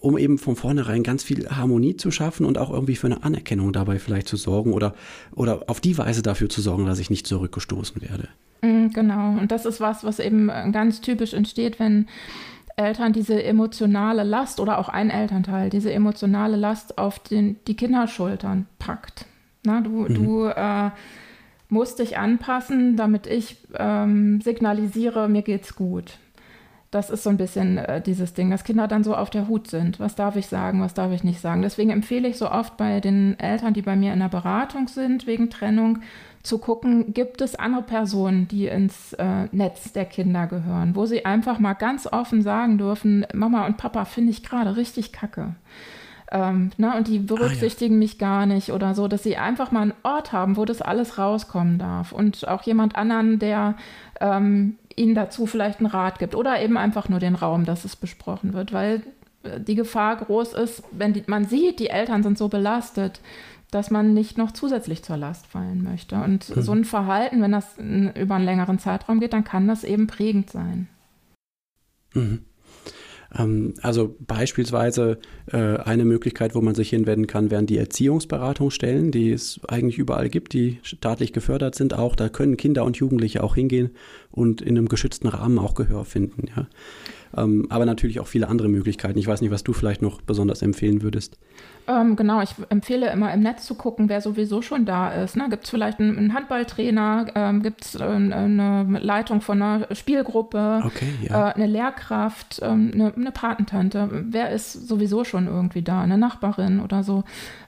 um eben von vornherein ganz viel Harmonie zu schaffen und auch irgendwie für eine Anerkennung dabei vielleicht zu sorgen oder, oder auf die Weise dafür zu sorgen, dass ich nicht zurückgestoßen werde. Mm, genau, und das ist was, was eben ganz typisch entsteht, wenn Eltern diese emotionale Last oder auch ein Elternteil diese emotionale Last auf den, die Kinderschultern packt. Na, du mhm. du äh, musst dich anpassen, damit ich ähm, signalisiere, mir geht's gut. Das ist so ein bisschen äh, dieses Ding, dass Kinder dann so auf der Hut sind. Was darf ich sagen, was darf ich nicht sagen? Deswegen empfehle ich so oft bei den Eltern, die bei mir in der Beratung sind wegen Trennung, zu gucken, gibt es andere Personen, die ins äh, Netz der Kinder gehören, wo sie einfach mal ganz offen sagen dürfen, Mama und Papa finde ich gerade richtig kacke. Ähm, ne, und die berücksichtigen ah, ja. mich gar nicht oder so, dass sie einfach mal einen Ort haben, wo das alles rauskommen darf. Und auch jemand anderen, der ähm, ihnen dazu vielleicht einen Rat gibt oder eben einfach nur den Raum, dass es besprochen wird, weil äh, die Gefahr groß ist, wenn die, man sieht, die Eltern sind so belastet, dass man nicht noch zusätzlich zur Last fallen möchte. Und mhm. so ein Verhalten, wenn das über einen längeren Zeitraum geht, dann kann das eben prägend sein. Mhm. Ähm, also beispielsweise äh, eine Möglichkeit, wo man sich hinwenden kann, wären die Erziehungsberatungsstellen, die es eigentlich überall gibt, die staatlich gefördert sind. Auch da können Kinder und Jugendliche auch hingehen und in einem geschützten Rahmen auch Gehör finden. Ja. Ähm, aber natürlich auch viele andere Möglichkeiten. Ich weiß nicht, was du vielleicht noch besonders empfehlen würdest. Ähm, genau, ich empfehle immer im Netz zu gucken, wer sowieso schon da ist. Ne? Gibt es vielleicht einen, einen Handballtrainer, ähm, gibt es äh, eine Leitung von einer Spielgruppe, okay, ja. äh, eine Lehrkraft, ähm, eine, eine, Patentante. Wer ist sowieso schon irgendwie da? Eine Nachbarin oder so.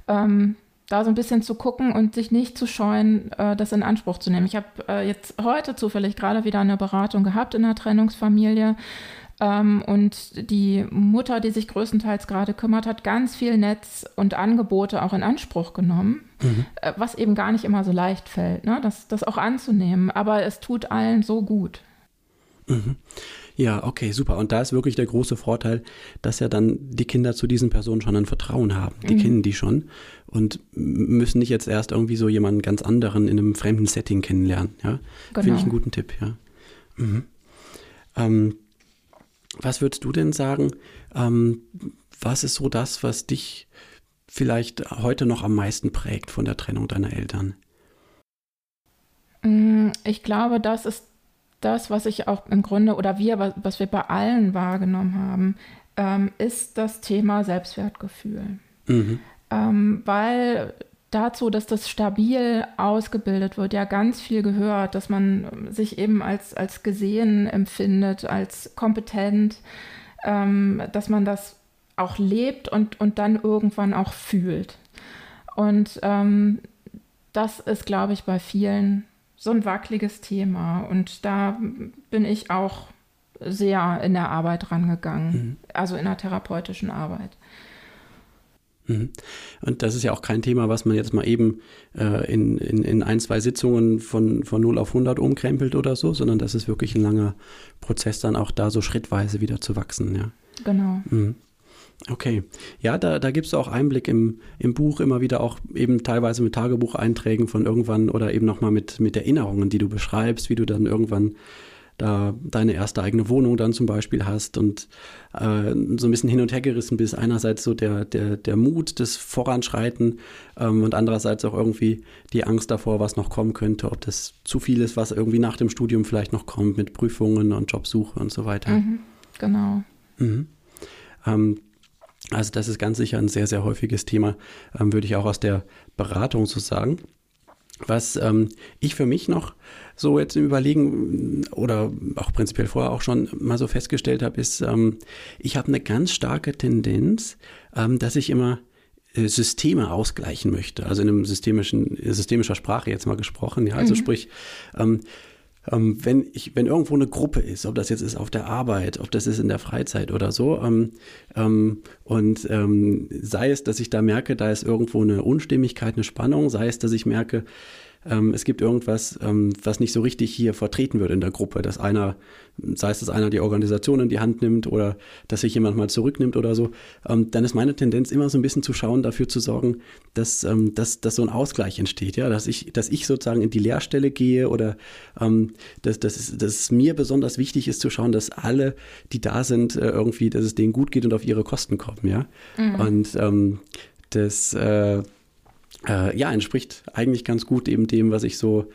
Ähm, da so ein bisschen zu gucken und sich nicht zu scheuen, äh, das in Anspruch zu nehmen. Ich habe äh, jetzt heute zufällig gerade wieder eine Beratung gehabt in einer Trennungsfamilie. Ähm, und die Mutter, die sich größtenteils gerade kümmert, hat ganz viel Netz und Angebote auch in Anspruch genommen, mhm. äh, was eben gar nicht immer so leicht fällt, ne? das, das auch anzunehmen. Aber es tut allen so gut. Mhm. Ja, okay, super. Und da ist wirklich der große Vorteil, dass ja dann die Kinder zu diesen Personen schon ein Vertrauen haben. Die mhm. kennen die schon und müssen nicht jetzt erst irgendwie so jemanden ganz anderen in einem fremden Setting kennenlernen. Ja, genau. finde ich einen guten Tipp. Ja. Mhm. Ähm, was würdest du denn sagen? Ähm, was ist so das, was dich vielleicht heute noch am meisten prägt von der Trennung deiner Eltern? Mm, ich glaube, das ist das, was ich auch im Grunde oder wir, was wir bei allen wahrgenommen haben, ähm, ist das Thema Selbstwertgefühl. Mhm. Ähm, weil dazu, dass das stabil ausgebildet wird, ja ganz viel gehört, dass man sich eben als, als gesehen empfindet, als kompetent, ähm, dass man das auch lebt und, und dann irgendwann auch fühlt. Und ähm, das ist, glaube ich, bei vielen so ein wackeliges Thema. Und da bin ich auch sehr in der Arbeit rangegangen, mhm. also in der therapeutischen Arbeit. Mhm. Und das ist ja auch kein Thema, was man jetzt mal eben äh, in, in, in ein, zwei Sitzungen von, von 0 auf 100 umkrempelt oder so, sondern das ist wirklich ein langer Prozess, dann auch da so schrittweise wieder zu wachsen. Ja. Genau. Mhm. Okay. Ja, da, da gibst du auch Einblick im, im Buch, immer wieder auch eben teilweise mit Tagebucheinträgen von irgendwann oder eben nochmal mit, mit Erinnerungen, die du beschreibst, wie du dann irgendwann da deine erste eigene Wohnung dann zum Beispiel hast und äh, so ein bisschen hin und her gerissen bist. Einerseits so der, der, der Mut, das Voranschreiten ähm, und andererseits auch irgendwie die Angst davor, was noch kommen könnte, ob das zu viel ist, was irgendwie nach dem Studium vielleicht noch kommt mit Prüfungen und Jobsuche und so weiter. Mhm, genau. Mhm. Ähm, also das ist ganz sicher ein sehr, sehr häufiges Thema, ähm, würde ich auch aus der Beratung so sagen. Was ähm, ich für mich noch so jetzt im Überlegen oder auch prinzipiell vorher auch schon mal so festgestellt habe, ist, ähm, ich habe eine ganz starke Tendenz, ähm, dass ich immer äh, Systeme ausgleichen möchte. Also in einem systemischen, systemischer Sprache jetzt mal gesprochen. Ja, also mhm. sprich, ähm, ähm, wenn ich, wenn irgendwo eine Gruppe ist, ob das jetzt ist auf der Arbeit, ob das ist in der Freizeit oder so, ähm, ähm, und ähm, sei es, dass ich da merke, da ist irgendwo eine Unstimmigkeit, eine Spannung, sei es, dass ich merke, ähm, es gibt irgendwas, ähm, was nicht so richtig hier vertreten wird in der Gruppe, dass einer, sei es, dass einer die Organisation in die Hand nimmt oder dass sich jemand mal zurücknimmt oder so, ähm, dann ist meine Tendenz immer so ein bisschen zu schauen, dafür zu sorgen, dass, ähm, dass, dass so ein Ausgleich entsteht, ja, dass ich, dass ich sozusagen in die Leerstelle gehe oder ähm, dass, dass, es, dass es mir besonders wichtig ist zu schauen, dass alle, die da sind, äh, irgendwie, dass es denen gut geht und auf ihre Kosten kommen, ja. Mhm. Und ähm, das äh, äh, ja, entspricht eigentlich ganz gut eben dem, was ich so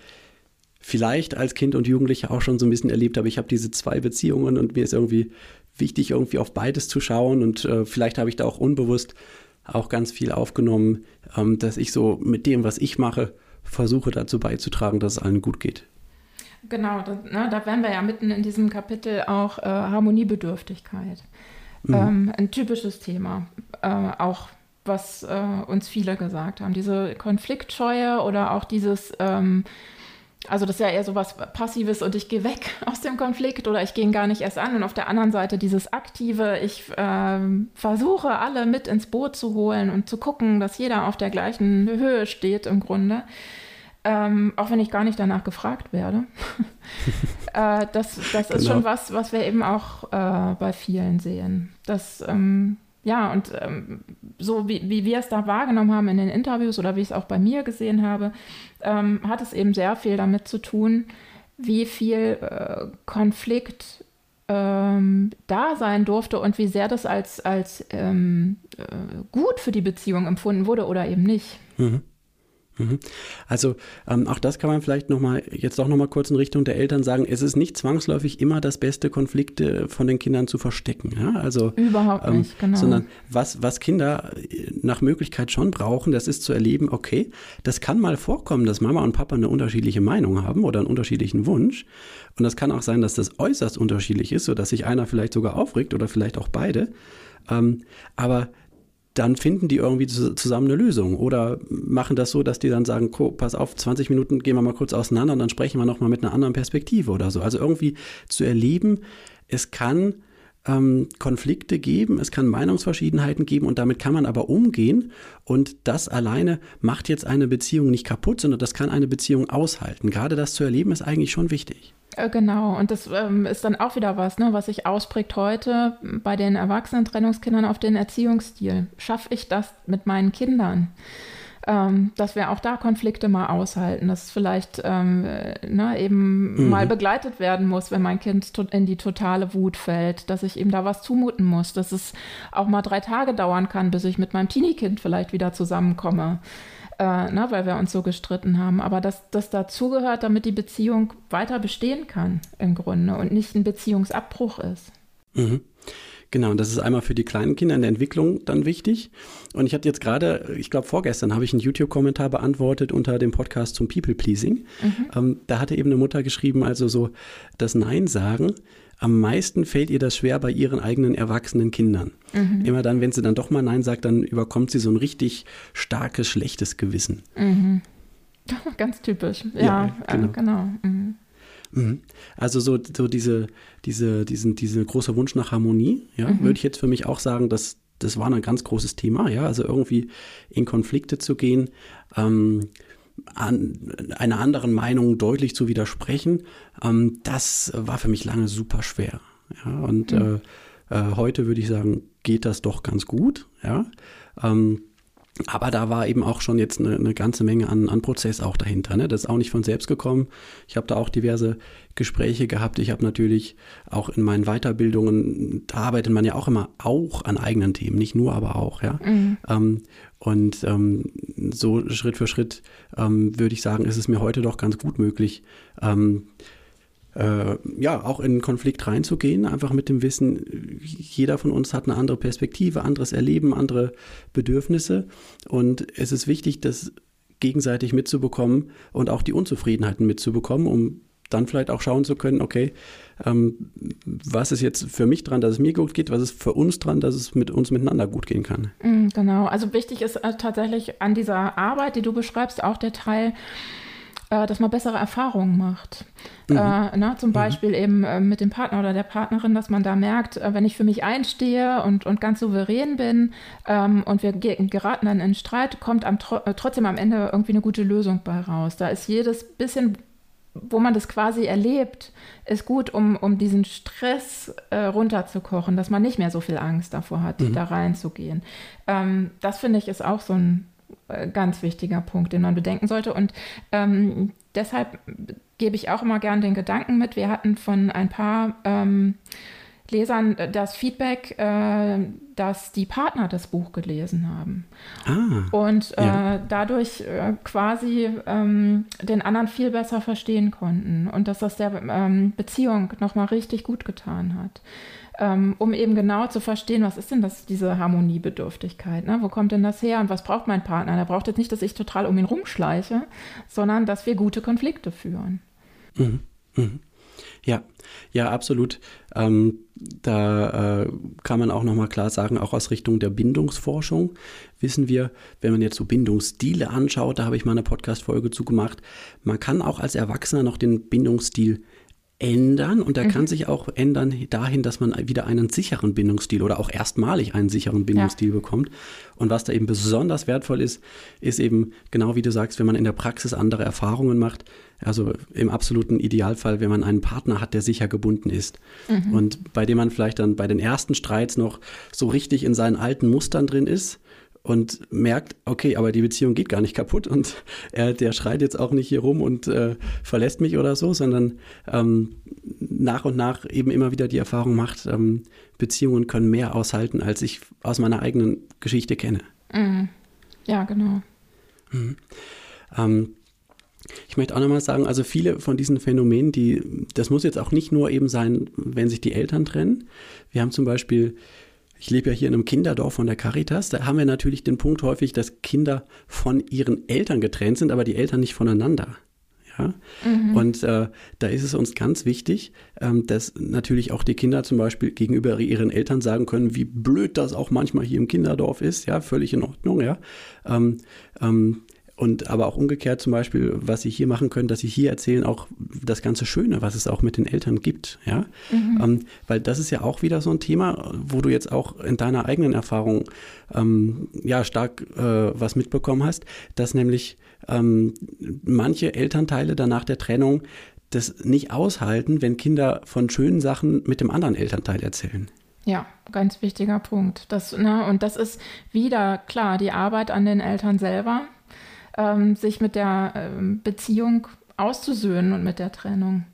vielleicht als Kind und Jugendlicher auch schon so ein bisschen erlebt habe. Ich habe diese zwei Beziehungen und mir ist irgendwie wichtig, irgendwie auf beides zu schauen und äh, vielleicht habe ich da auch unbewusst auch ganz viel aufgenommen, ähm, dass ich so mit dem, was ich mache, versuche dazu beizutragen, dass es allen gut geht. Genau, da, ne, da wären wir ja mitten in diesem Kapitel auch äh, Harmoniebedürftigkeit. Mhm. Ähm, ein typisches Thema, äh, auch was äh, uns viele gesagt haben. Diese Konfliktscheue oder auch dieses, ähm, also das ist ja eher so was Passives und ich gehe weg aus dem Konflikt oder ich gehe ihn gar nicht erst an. Und auf der anderen Seite dieses Aktive, ich äh, versuche alle mit ins Boot zu holen und zu gucken, dass jeder auf der gleichen Höhe steht im Grunde. Ähm, auch wenn ich gar nicht danach gefragt werde. äh, das das ist genau. schon was, was wir eben auch äh, bei vielen sehen. Das ähm, ja, und ähm, so wie, wie wir es da wahrgenommen haben in den Interviews oder wie ich es auch bei mir gesehen habe, ähm, hat es eben sehr viel damit zu tun, wie viel äh, Konflikt ähm, da sein durfte und wie sehr das als, als ähm, äh, gut für die Beziehung empfunden wurde oder eben nicht. Mhm. Mhm. Also ähm, auch das kann man vielleicht noch mal jetzt doch noch mal kurz in Richtung der Eltern sagen. Es ist nicht zwangsläufig immer das Beste, Konflikte von den Kindern zu verstecken. Ja? Also überhaupt ähm, nicht, genau. Sondern was was Kinder äh, nach Möglichkeit schon brauchen, das ist zu erleben. Okay, das kann mal vorkommen, dass Mama und Papa eine unterschiedliche Meinung haben oder einen unterschiedlichen Wunsch. Und das kann auch sein, dass das äußerst unterschiedlich ist, so dass sich einer vielleicht sogar aufregt oder vielleicht auch beide. Ähm, aber dann finden die irgendwie zusammen eine Lösung oder machen das so, dass die dann sagen, pass auf, 20 Minuten gehen wir mal kurz auseinander und dann sprechen wir nochmal mit einer anderen Perspektive oder so. Also irgendwie zu erleben, es kann ähm, Konflikte geben, es kann Meinungsverschiedenheiten geben und damit kann man aber umgehen und das alleine macht jetzt eine Beziehung nicht kaputt, sondern das kann eine Beziehung aushalten. Gerade das zu erleben ist eigentlich schon wichtig. Äh, genau, und das ähm, ist dann auch wieder was, ne, was sich ausprägt heute bei den erwachsenen Trennungskindern auf den Erziehungsstil. Schaffe ich das mit meinen Kindern? Ähm, dass wir auch da Konflikte mal aushalten, dass es vielleicht ähm, ne, eben mhm. mal begleitet werden muss, wenn mein Kind in die totale Wut fällt, dass ich ihm da was zumuten muss, dass es auch mal drei Tage dauern kann, bis ich mit meinem Teenie-Kind vielleicht wieder zusammenkomme äh, ne, weil wir uns so gestritten haben. Aber dass das dazugehört, damit die Beziehung weiter bestehen kann im Grunde und nicht ein Beziehungsabbruch ist. Mhm. Genau, und das ist einmal für die kleinen Kinder in der Entwicklung dann wichtig. Und ich hatte jetzt gerade, ich glaube vorgestern, habe ich einen YouTube-Kommentar beantwortet unter dem Podcast zum People-Pleasing. Mhm. Ähm, da hatte eben eine Mutter geschrieben, also so das Nein sagen am meisten fällt ihr das schwer bei ihren eigenen erwachsenen Kindern. Mhm. Immer dann, wenn sie dann doch mal Nein sagt, dann überkommt sie so ein richtig starkes, schlechtes Gewissen. Mhm. Ganz typisch. Ja, ja genau. Äh, genau. Mhm. Mhm. Also so, so diese, diese, diesen, diese große Wunsch nach Harmonie, ja, mhm. würde ich jetzt für mich auch sagen, dass das war ein ganz großes Thema, ja, also irgendwie in Konflikte zu gehen. Ähm, an, einer anderen Meinung deutlich zu widersprechen, ähm, das war für mich lange super schwer. Ja, und mhm. äh, äh, heute würde ich sagen, geht das doch ganz gut. Ja. Ähm, aber da war eben auch schon jetzt eine, eine ganze Menge an, an, Prozess auch dahinter. Ne? Das ist auch nicht von selbst gekommen. Ich habe da auch diverse Gespräche gehabt. Ich habe natürlich auch in meinen Weiterbildungen, da arbeitet man ja auch immer auch an eigenen Themen, nicht nur, aber auch. Ja? Mhm. Ähm, und ähm, so Schritt für Schritt ähm, würde ich sagen, ist es mir heute doch ganz gut möglich, ähm, äh, ja, auch in Konflikt reinzugehen, einfach mit dem Wissen, jeder von uns hat eine andere Perspektive, anderes Erleben, andere Bedürfnisse. Und es ist wichtig, das gegenseitig mitzubekommen und auch die Unzufriedenheiten mitzubekommen, um dann vielleicht auch schauen zu können, okay, ähm, was ist jetzt für mich dran, dass es mir gut geht, was ist für uns dran, dass es mit uns miteinander gut gehen kann. Mm, genau, also wichtig ist äh, tatsächlich an dieser Arbeit, die du beschreibst, auch der Teil, äh, dass man bessere Erfahrungen macht. Mhm. Äh, na, zum mhm. Beispiel mhm. eben äh, mit dem Partner oder der Partnerin, dass man da merkt, äh, wenn ich für mich einstehe und, und ganz souverän bin ähm, und wir geraten dann in Streit, kommt am, äh, trotzdem am Ende irgendwie eine gute Lösung bei raus. Da ist jedes bisschen wo man das quasi erlebt, ist gut, um, um diesen Stress äh, runterzukochen, dass man nicht mehr so viel Angst davor hat, mhm. da reinzugehen. Ähm, das finde ich ist auch so ein ganz wichtiger Punkt, den man bedenken sollte. Und ähm, deshalb gebe ich auch immer gern den Gedanken mit. Wir hatten von ein paar ähm, Lesern äh, das Feedback, äh, dass die Partner das Buch gelesen haben. Ah, und äh, ja. dadurch äh, quasi ähm, den anderen viel besser verstehen konnten und dass das der ähm, Beziehung nochmal richtig gut getan hat. Ähm, um eben genau zu verstehen, was ist denn das, diese Harmoniebedürftigkeit? Ne? Wo kommt denn das her und was braucht mein Partner? Der braucht jetzt nicht, dass ich total um ihn rumschleiche, sondern dass wir gute Konflikte führen. Mhm. Mhm. Ja, ja, absolut. Ähm, da äh, kann man auch nochmal klar sagen, auch aus Richtung der Bindungsforschung wissen wir, wenn man jetzt so Bindungsstile anschaut, da habe ich mal eine Podcast-Folge zu gemacht, man kann auch als Erwachsener noch den Bindungsstil ändern und er mhm. kann sich auch ändern dahin, dass man wieder einen sicheren Bindungsstil oder auch erstmalig einen sicheren Bindungsstil ja. bekommt. Und was da eben besonders wertvoll ist, ist eben genau wie du sagst, wenn man in der Praxis andere Erfahrungen macht. Also im absoluten Idealfall, wenn man einen Partner hat, der sicher gebunden ist mhm. und bei dem man vielleicht dann bei den ersten Streits noch so richtig in seinen alten Mustern drin ist und merkt, okay, aber die Beziehung geht gar nicht kaputt und er, der schreit jetzt auch nicht hier rum und äh, verlässt mich oder so, sondern ähm, nach und nach eben immer wieder die Erfahrung macht, ähm, Beziehungen können mehr aushalten, als ich aus meiner eigenen Geschichte kenne. Mhm. Ja, genau. Mhm. Ähm, ich möchte auch nochmal sagen, also viele von diesen Phänomenen, die, das muss jetzt auch nicht nur eben sein, wenn sich die Eltern trennen. Wir haben zum Beispiel ich lebe ja hier in einem Kinderdorf von der Caritas. Da haben wir natürlich den Punkt häufig, dass Kinder von ihren Eltern getrennt sind, aber die Eltern nicht voneinander. Ja? Mhm. Und äh, da ist es uns ganz wichtig, ähm, dass natürlich auch die Kinder zum Beispiel gegenüber ihren Eltern sagen können, wie blöd das auch manchmal hier im Kinderdorf ist. Ja, völlig in Ordnung. Ja. Ähm, ähm, und aber auch umgekehrt zum Beispiel, was sie hier machen können, dass sie hier erzählen auch das ganze Schöne, was es auch mit den Eltern gibt, ja. Mhm. Ähm, weil das ist ja auch wieder so ein Thema, wo du jetzt auch in deiner eigenen Erfahrung ähm, ja stark äh, was mitbekommen hast, dass nämlich ähm, manche Elternteile dann nach der Trennung das nicht aushalten, wenn Kinder von schönen Sachen mit dem anderen Elternteil erzählen. Ja, ganz wichtiger Punkt. Das, ne, und das ist wieder klar die Arbeit an den Eltern selber ähm, sich mit der ähm, Beziehung auszusöhnen und mit der Trennung,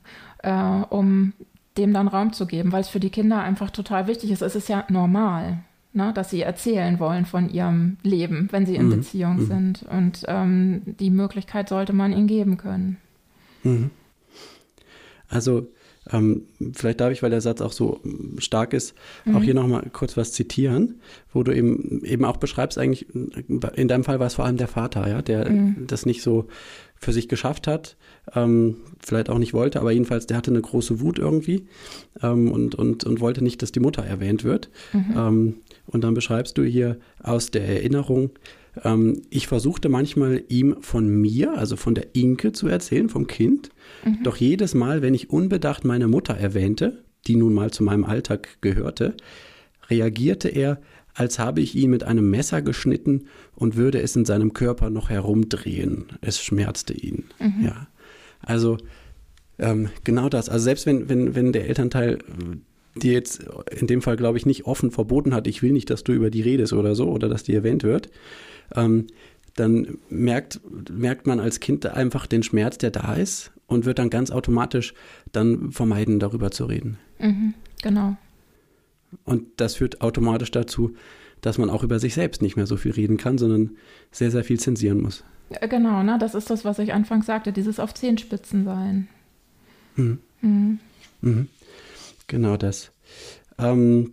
äh, um dem dann Raum zu geben, weil es für die Kinder einfach total wichtig ist. Es ist ja normal, ne, dass sie erzählen wollen von ihrem Leben, wenn sie in mhm. Beziehung mhm. sind. Und ähm, die Möglichkeit sollte man ihnen geben können. Mhm. Also ähm, vielleicht darf ich, weil der Satz auch so stark ist, mhm. auch hier nochmal kurz was zitieren, wo du eben, eben auch beschreibst, eigentlich, in deinem Fall war es vor allem der Vater, ja, der mhm. das nicht so für sich geschafft hat, ähm, vielleicht auch nicht wollte, aber jedenfalls, der hatte eine große Wut irgendwie ähm, und, und, und wollte nicht, dass die Mutter erwähnt wird. Mhm. Ähm, und dann beschreibst du hier aus der Erinnerung, ähm, ich versuchte manchmal ihm von mir, also von der Inke zu erzählen, vom Kind. Mhm. Doch jedes Mal, wenn ich unbedacht meine Mutter erwähnte, die nun mal zu meinem Alltag gehörte, reagierte er, als habe ich ihn mit einem Messer geschnitten und würde es in seinem Körper noch herumdrehen. Es schmerzte ihn. Mhm. Ja. Also ähm, genau das. Also selbst wenn, wenn, wenn der Elternteil dir jetzt in dem Fall, glaube ich, nicht offen verboten hat, ich will nicht, dass du über die redest oder so, oder dass die erwähnt wird, ähm, dann merkt, merkt man als Kind einfach den Schmerz, der da ist und wird dann ganz automatisch dann vermeiden, darüber zu reden. Mhm, genau. Und das führt automatisch dazu, dass man auch über sich selbst nicht mehr so viel reden kann, sondern sehr, sehr viel zensieren muss. Genau, ne? das ist das, was ich anfangs sagte, dieses auf Zehenspitzen sein. Mhm. Mhm. Mhm. Genau das. Ähm,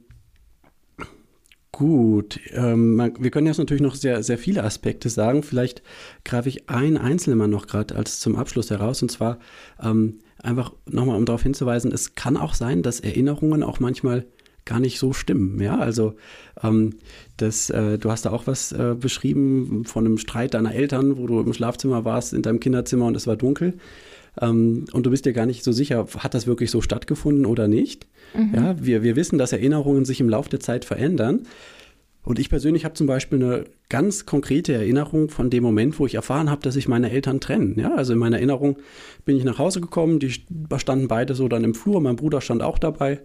Gut, ähm, wir können jetzt natürlich noch sehr, sehr viele Aspekte sagen. Vielleicht greife ich einen einzelnen mal noch gerade als zum Abschluss heraus. Und zwar ähm, einfach nochmal, um darauf hinzuweisen, es kann auch sein, dass Erinnerungen auch manchmal gar nicht so stimmen. Ja, also ähm, das, äh, du hast da auch was äh, beschrieben von einem Streit deiner Eltern, wo du im Schlafzimmer warst, in deinem Kinderzimmer und es war dunkel. Ähm, und du bist dir gar nicht so sicher, hat das wirklich so stattgefunden oder nicht. Mhm. Ja, wir, wir wissen, dass Erinnerungen sich im Laufe der Zeit verändern. Und ich persönlich habe zum Beispiel eine ganz konkrete Erinnerung von dem Moment, wo ich erfahren habe, dass sich meine Eltern trennen. Ja, also in meiner Erinnerung bin ich nach Hause gekommen, die standen beide so dann im Flur, mein Bruder stand auch dabei.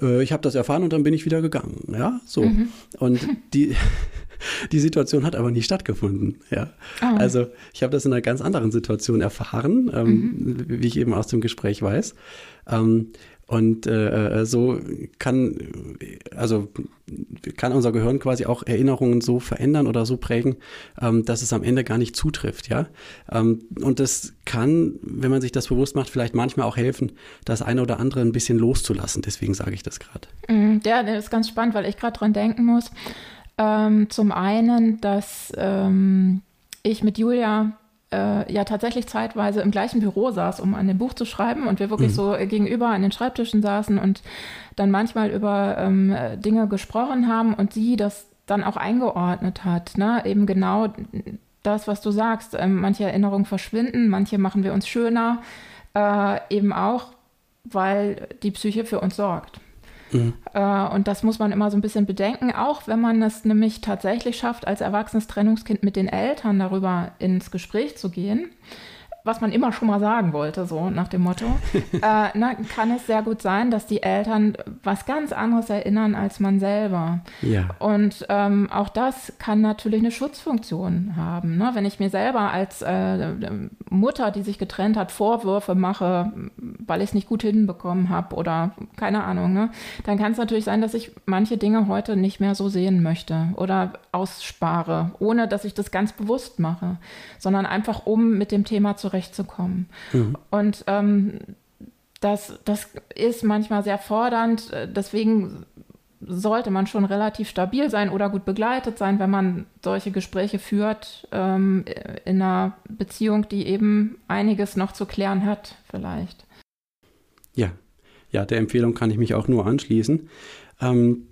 Äh, ich habe das erfahren und dann bin ich wieder gegangen. Ja, so. Mhm. Und die, die Situation hat aber nie stattgefunden. Ja. Oh. Also ich habe das in einer ganz anderen Situation erfahren, ähm, mhm. wie ich eben aus dem Gespräch weiß. Ähm, und äh, äh, so kann, also kann unser Gehirn quasi auch Erinnerungen so verändern oder so prägen, ähm, dass es am Ende gar nicht zutrifft, ja. Ähm, und das kann, wenn man sich das bewusst macht, vielleicht manchmal auch helfen, das eine oder andere ein bisschen loszulassen. Deswegen sage ich das gerade. Mhm. Ja, das ist ganz spannend, weil ich gerade dran denken muss. Ähm, zum einen, dass ähm, ich mit Julia äh, ja tatsächlich zeitweise im gleichen Büro saß, um an dem Buch zu schreiben und wir wirklich mhm. so gegenüber an den Schreibtischen saßen und dann manchmal über ähm, Dinge gesprochen haben und sie das dann auch eingeordnet hat. Ne? Eben genau das, was du sagst. Ähm, manche Erinnerungen verschwinden, manche machen wir uns schöner, äh, eben auch, weil die Psyche für uns sorgt. Mhm. Und das muss man immer so ein bisschen bedenken, auch wenn man es nämlich tatsächlich schafft, als erwachsenes Trennungskind mit den Eltern darüber ins Gespräch zu gehen was man immer schon mal sagen wollte, so nach dem Motto, äh, na, kann es sehr gut sein, dass die Eltern was ganz anderes erinnern als man selber. Ja. Und ähm, auch das kann natürlich eine Schutzfunktion haben. Ne? Wenn ich mir selber als äh, Mutter, die sich getrennt hat, Vorwürfe mache, weil ich es nicht gut hinbekommen habe oder keine Ahnung, ne? dann kann es natürlich sein, dass ich manche Dinge heute nicht mehr so sehen möchte oder ausspare, ohne dass ich das ganz bewusst mache, sondern einfach um mit dem Thema zu zurechtzukommen. Mhm. Und ähm, das, das ist manchmal sehr fordernd. Deswegen sollte man schon relativ stabil sein oder gut begleitet sein, wenn man solche Gespräche führt ähm, in einer Beziehung, die eben einiges noch zu klären hat, vielleicht. Ja, ja, der Empfehlung kann ich mich auch nur anschließen. Ähm,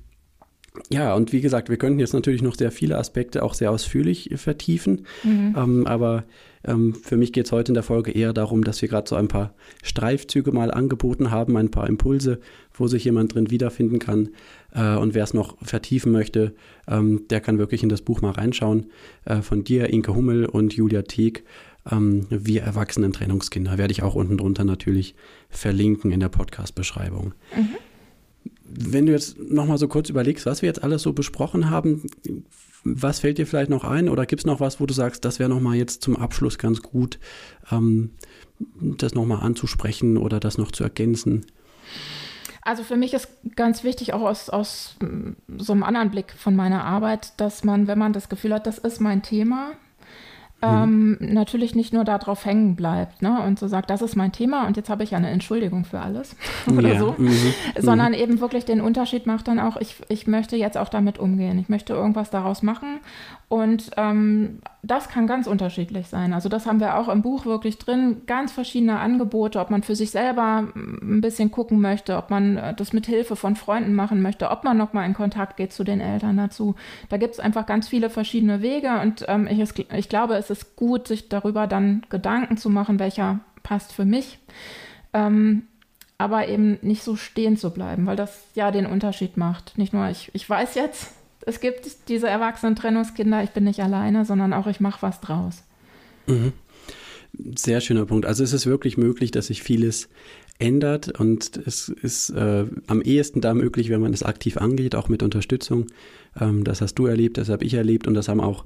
ja, und wie gesagt, wir könnten jetzt natürlich noch sehr viele Aspekte auch sehr ausführlich vertiefen, mhm. ähm, aber ähm, für mich geht es heute in der Folge eher darum, dass wir gerade so ein paar Streifzüge mal angeboten haben, ein paar Impulse, wo sich jemand drin wiederfinden kann. Äh, und wer es noch vertiefen möchte, ähm, der kann wirklich in das Buch mal reinschauen. Äh, von dir, Inke Hummel und Julia Teeg. Ähm, wir Erwachsenen Trennungskinder werde ich auch unten drunter natürlich verlinken in der Podcast-Beschreibung. Mhm. Wenn du jetzt nochmal so kurz überlegst, was wir jetzt alles so besprochen haben, was fällt dir vielleicht noch ein oder gibt es noch was, wo du sagst, das wäre nochmal jetzt zum Abschluss ganz gut, ähm, das nochmal anzusprechen oder das noch zu ergänzen? Also für mich ist ganz wichtig, auch aus, aus so einem anderen Blick von meiner Arbeit, dass man, wenn man das Gefühl hat, das ist mein Thema, mhm. ähm, natürlich nicht nur darauf hängen bleibt ne? und so sagt, das ist mein Thema und jetzt habe ich eine Entschuldigung für alles oder ja. so, mhm. mhm. sondern mhm. eben wirklich den Unterschied macht dann auch, ich, ich möchte jetzt auch damit umgehen, ich möchte irgendwas daraus machen und ähm, das kann ganz unterschiedlich sein. Also das haben wir auch im Buch wirklich drin, ganz verschiedene Angebote, ob man für sich selber ein bisschen gucken möchte, ob man äh, das mit Hilfe von Freunden machen möchte, ob man nochmal in Kontakt geht zu den Eltern dazu. Da gibt es einfach ganz viele verschiedene Wege und ähm, ich, ich glaube, es ist gut, sich darüber dann Gedanken zu machen, welcher passt für mich. Ähm, aber eben nicht so stehen zu bleiben, weil das ja den Unterschied macht. Nicht nur, ich, ich weiß jetzt, es gibt diese erwachsenen Trennungskinder, ich bin nicht alleine, sondern auch ich mache was draus. Mhm. Sehr schöner Punkt. Also es ist wirklich möglich, dass sich vieles ändert und es ist äh, am ehesten da möglich, wenn man es aktiv angeht, auch mit Unterstützung. Ähm, das hast du erlebt, das habe ich erlebt und das haben auch,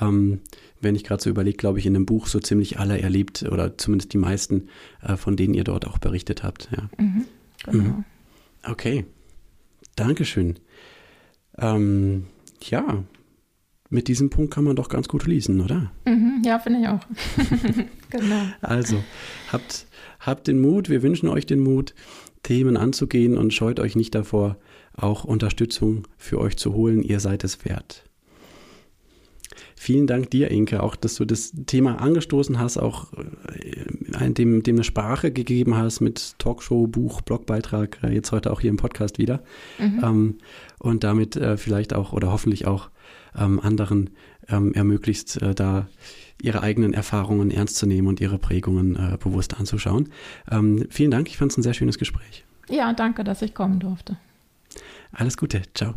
ähm, wenn ich gerade so überlege, glaube ich, in dem Buch so ziemlich alle erlebt oder zumindest die meisten, äh, von denen ihr dort auch berichtet habt. Ja. Mhm, genau. Mhm. Okay, Dankeschön. Ähm, ja, mit diesem Punkt kann man doch ganz gut lesen, oder? Mhm, ja, finde ich auch. genau. Also, habt, habt den Mut, wir wünschen euch den Mut, Themen anzugehen und scheut euch nicht davor, auch Unterstützung für euch zu holen. Ihr seid es wert. Vielen Dank dir, Inke, auch, dass du das Thema angestoßen hast, auch äh, dem, dem eine Sprache gegeben hast mit Talkshow, Buch, Blogbeitrag, äh, jetzt heute auch hier im Podcast wieder. Mhm. Ähm, und damit äh, vielleicht auch oder hoffentlich auch ähm, anderen ähm, ermöglicht, äh, da ihre eigenen Erfahrungen ernst zu nehmen und ihre Prägungen äh, bewusst anzuschauen. Ähm, vielen Dank, ich fand es ein sehr schönes Gespräch. Ja, danke, dass ich kommen durfte. Alles Gute, ciao.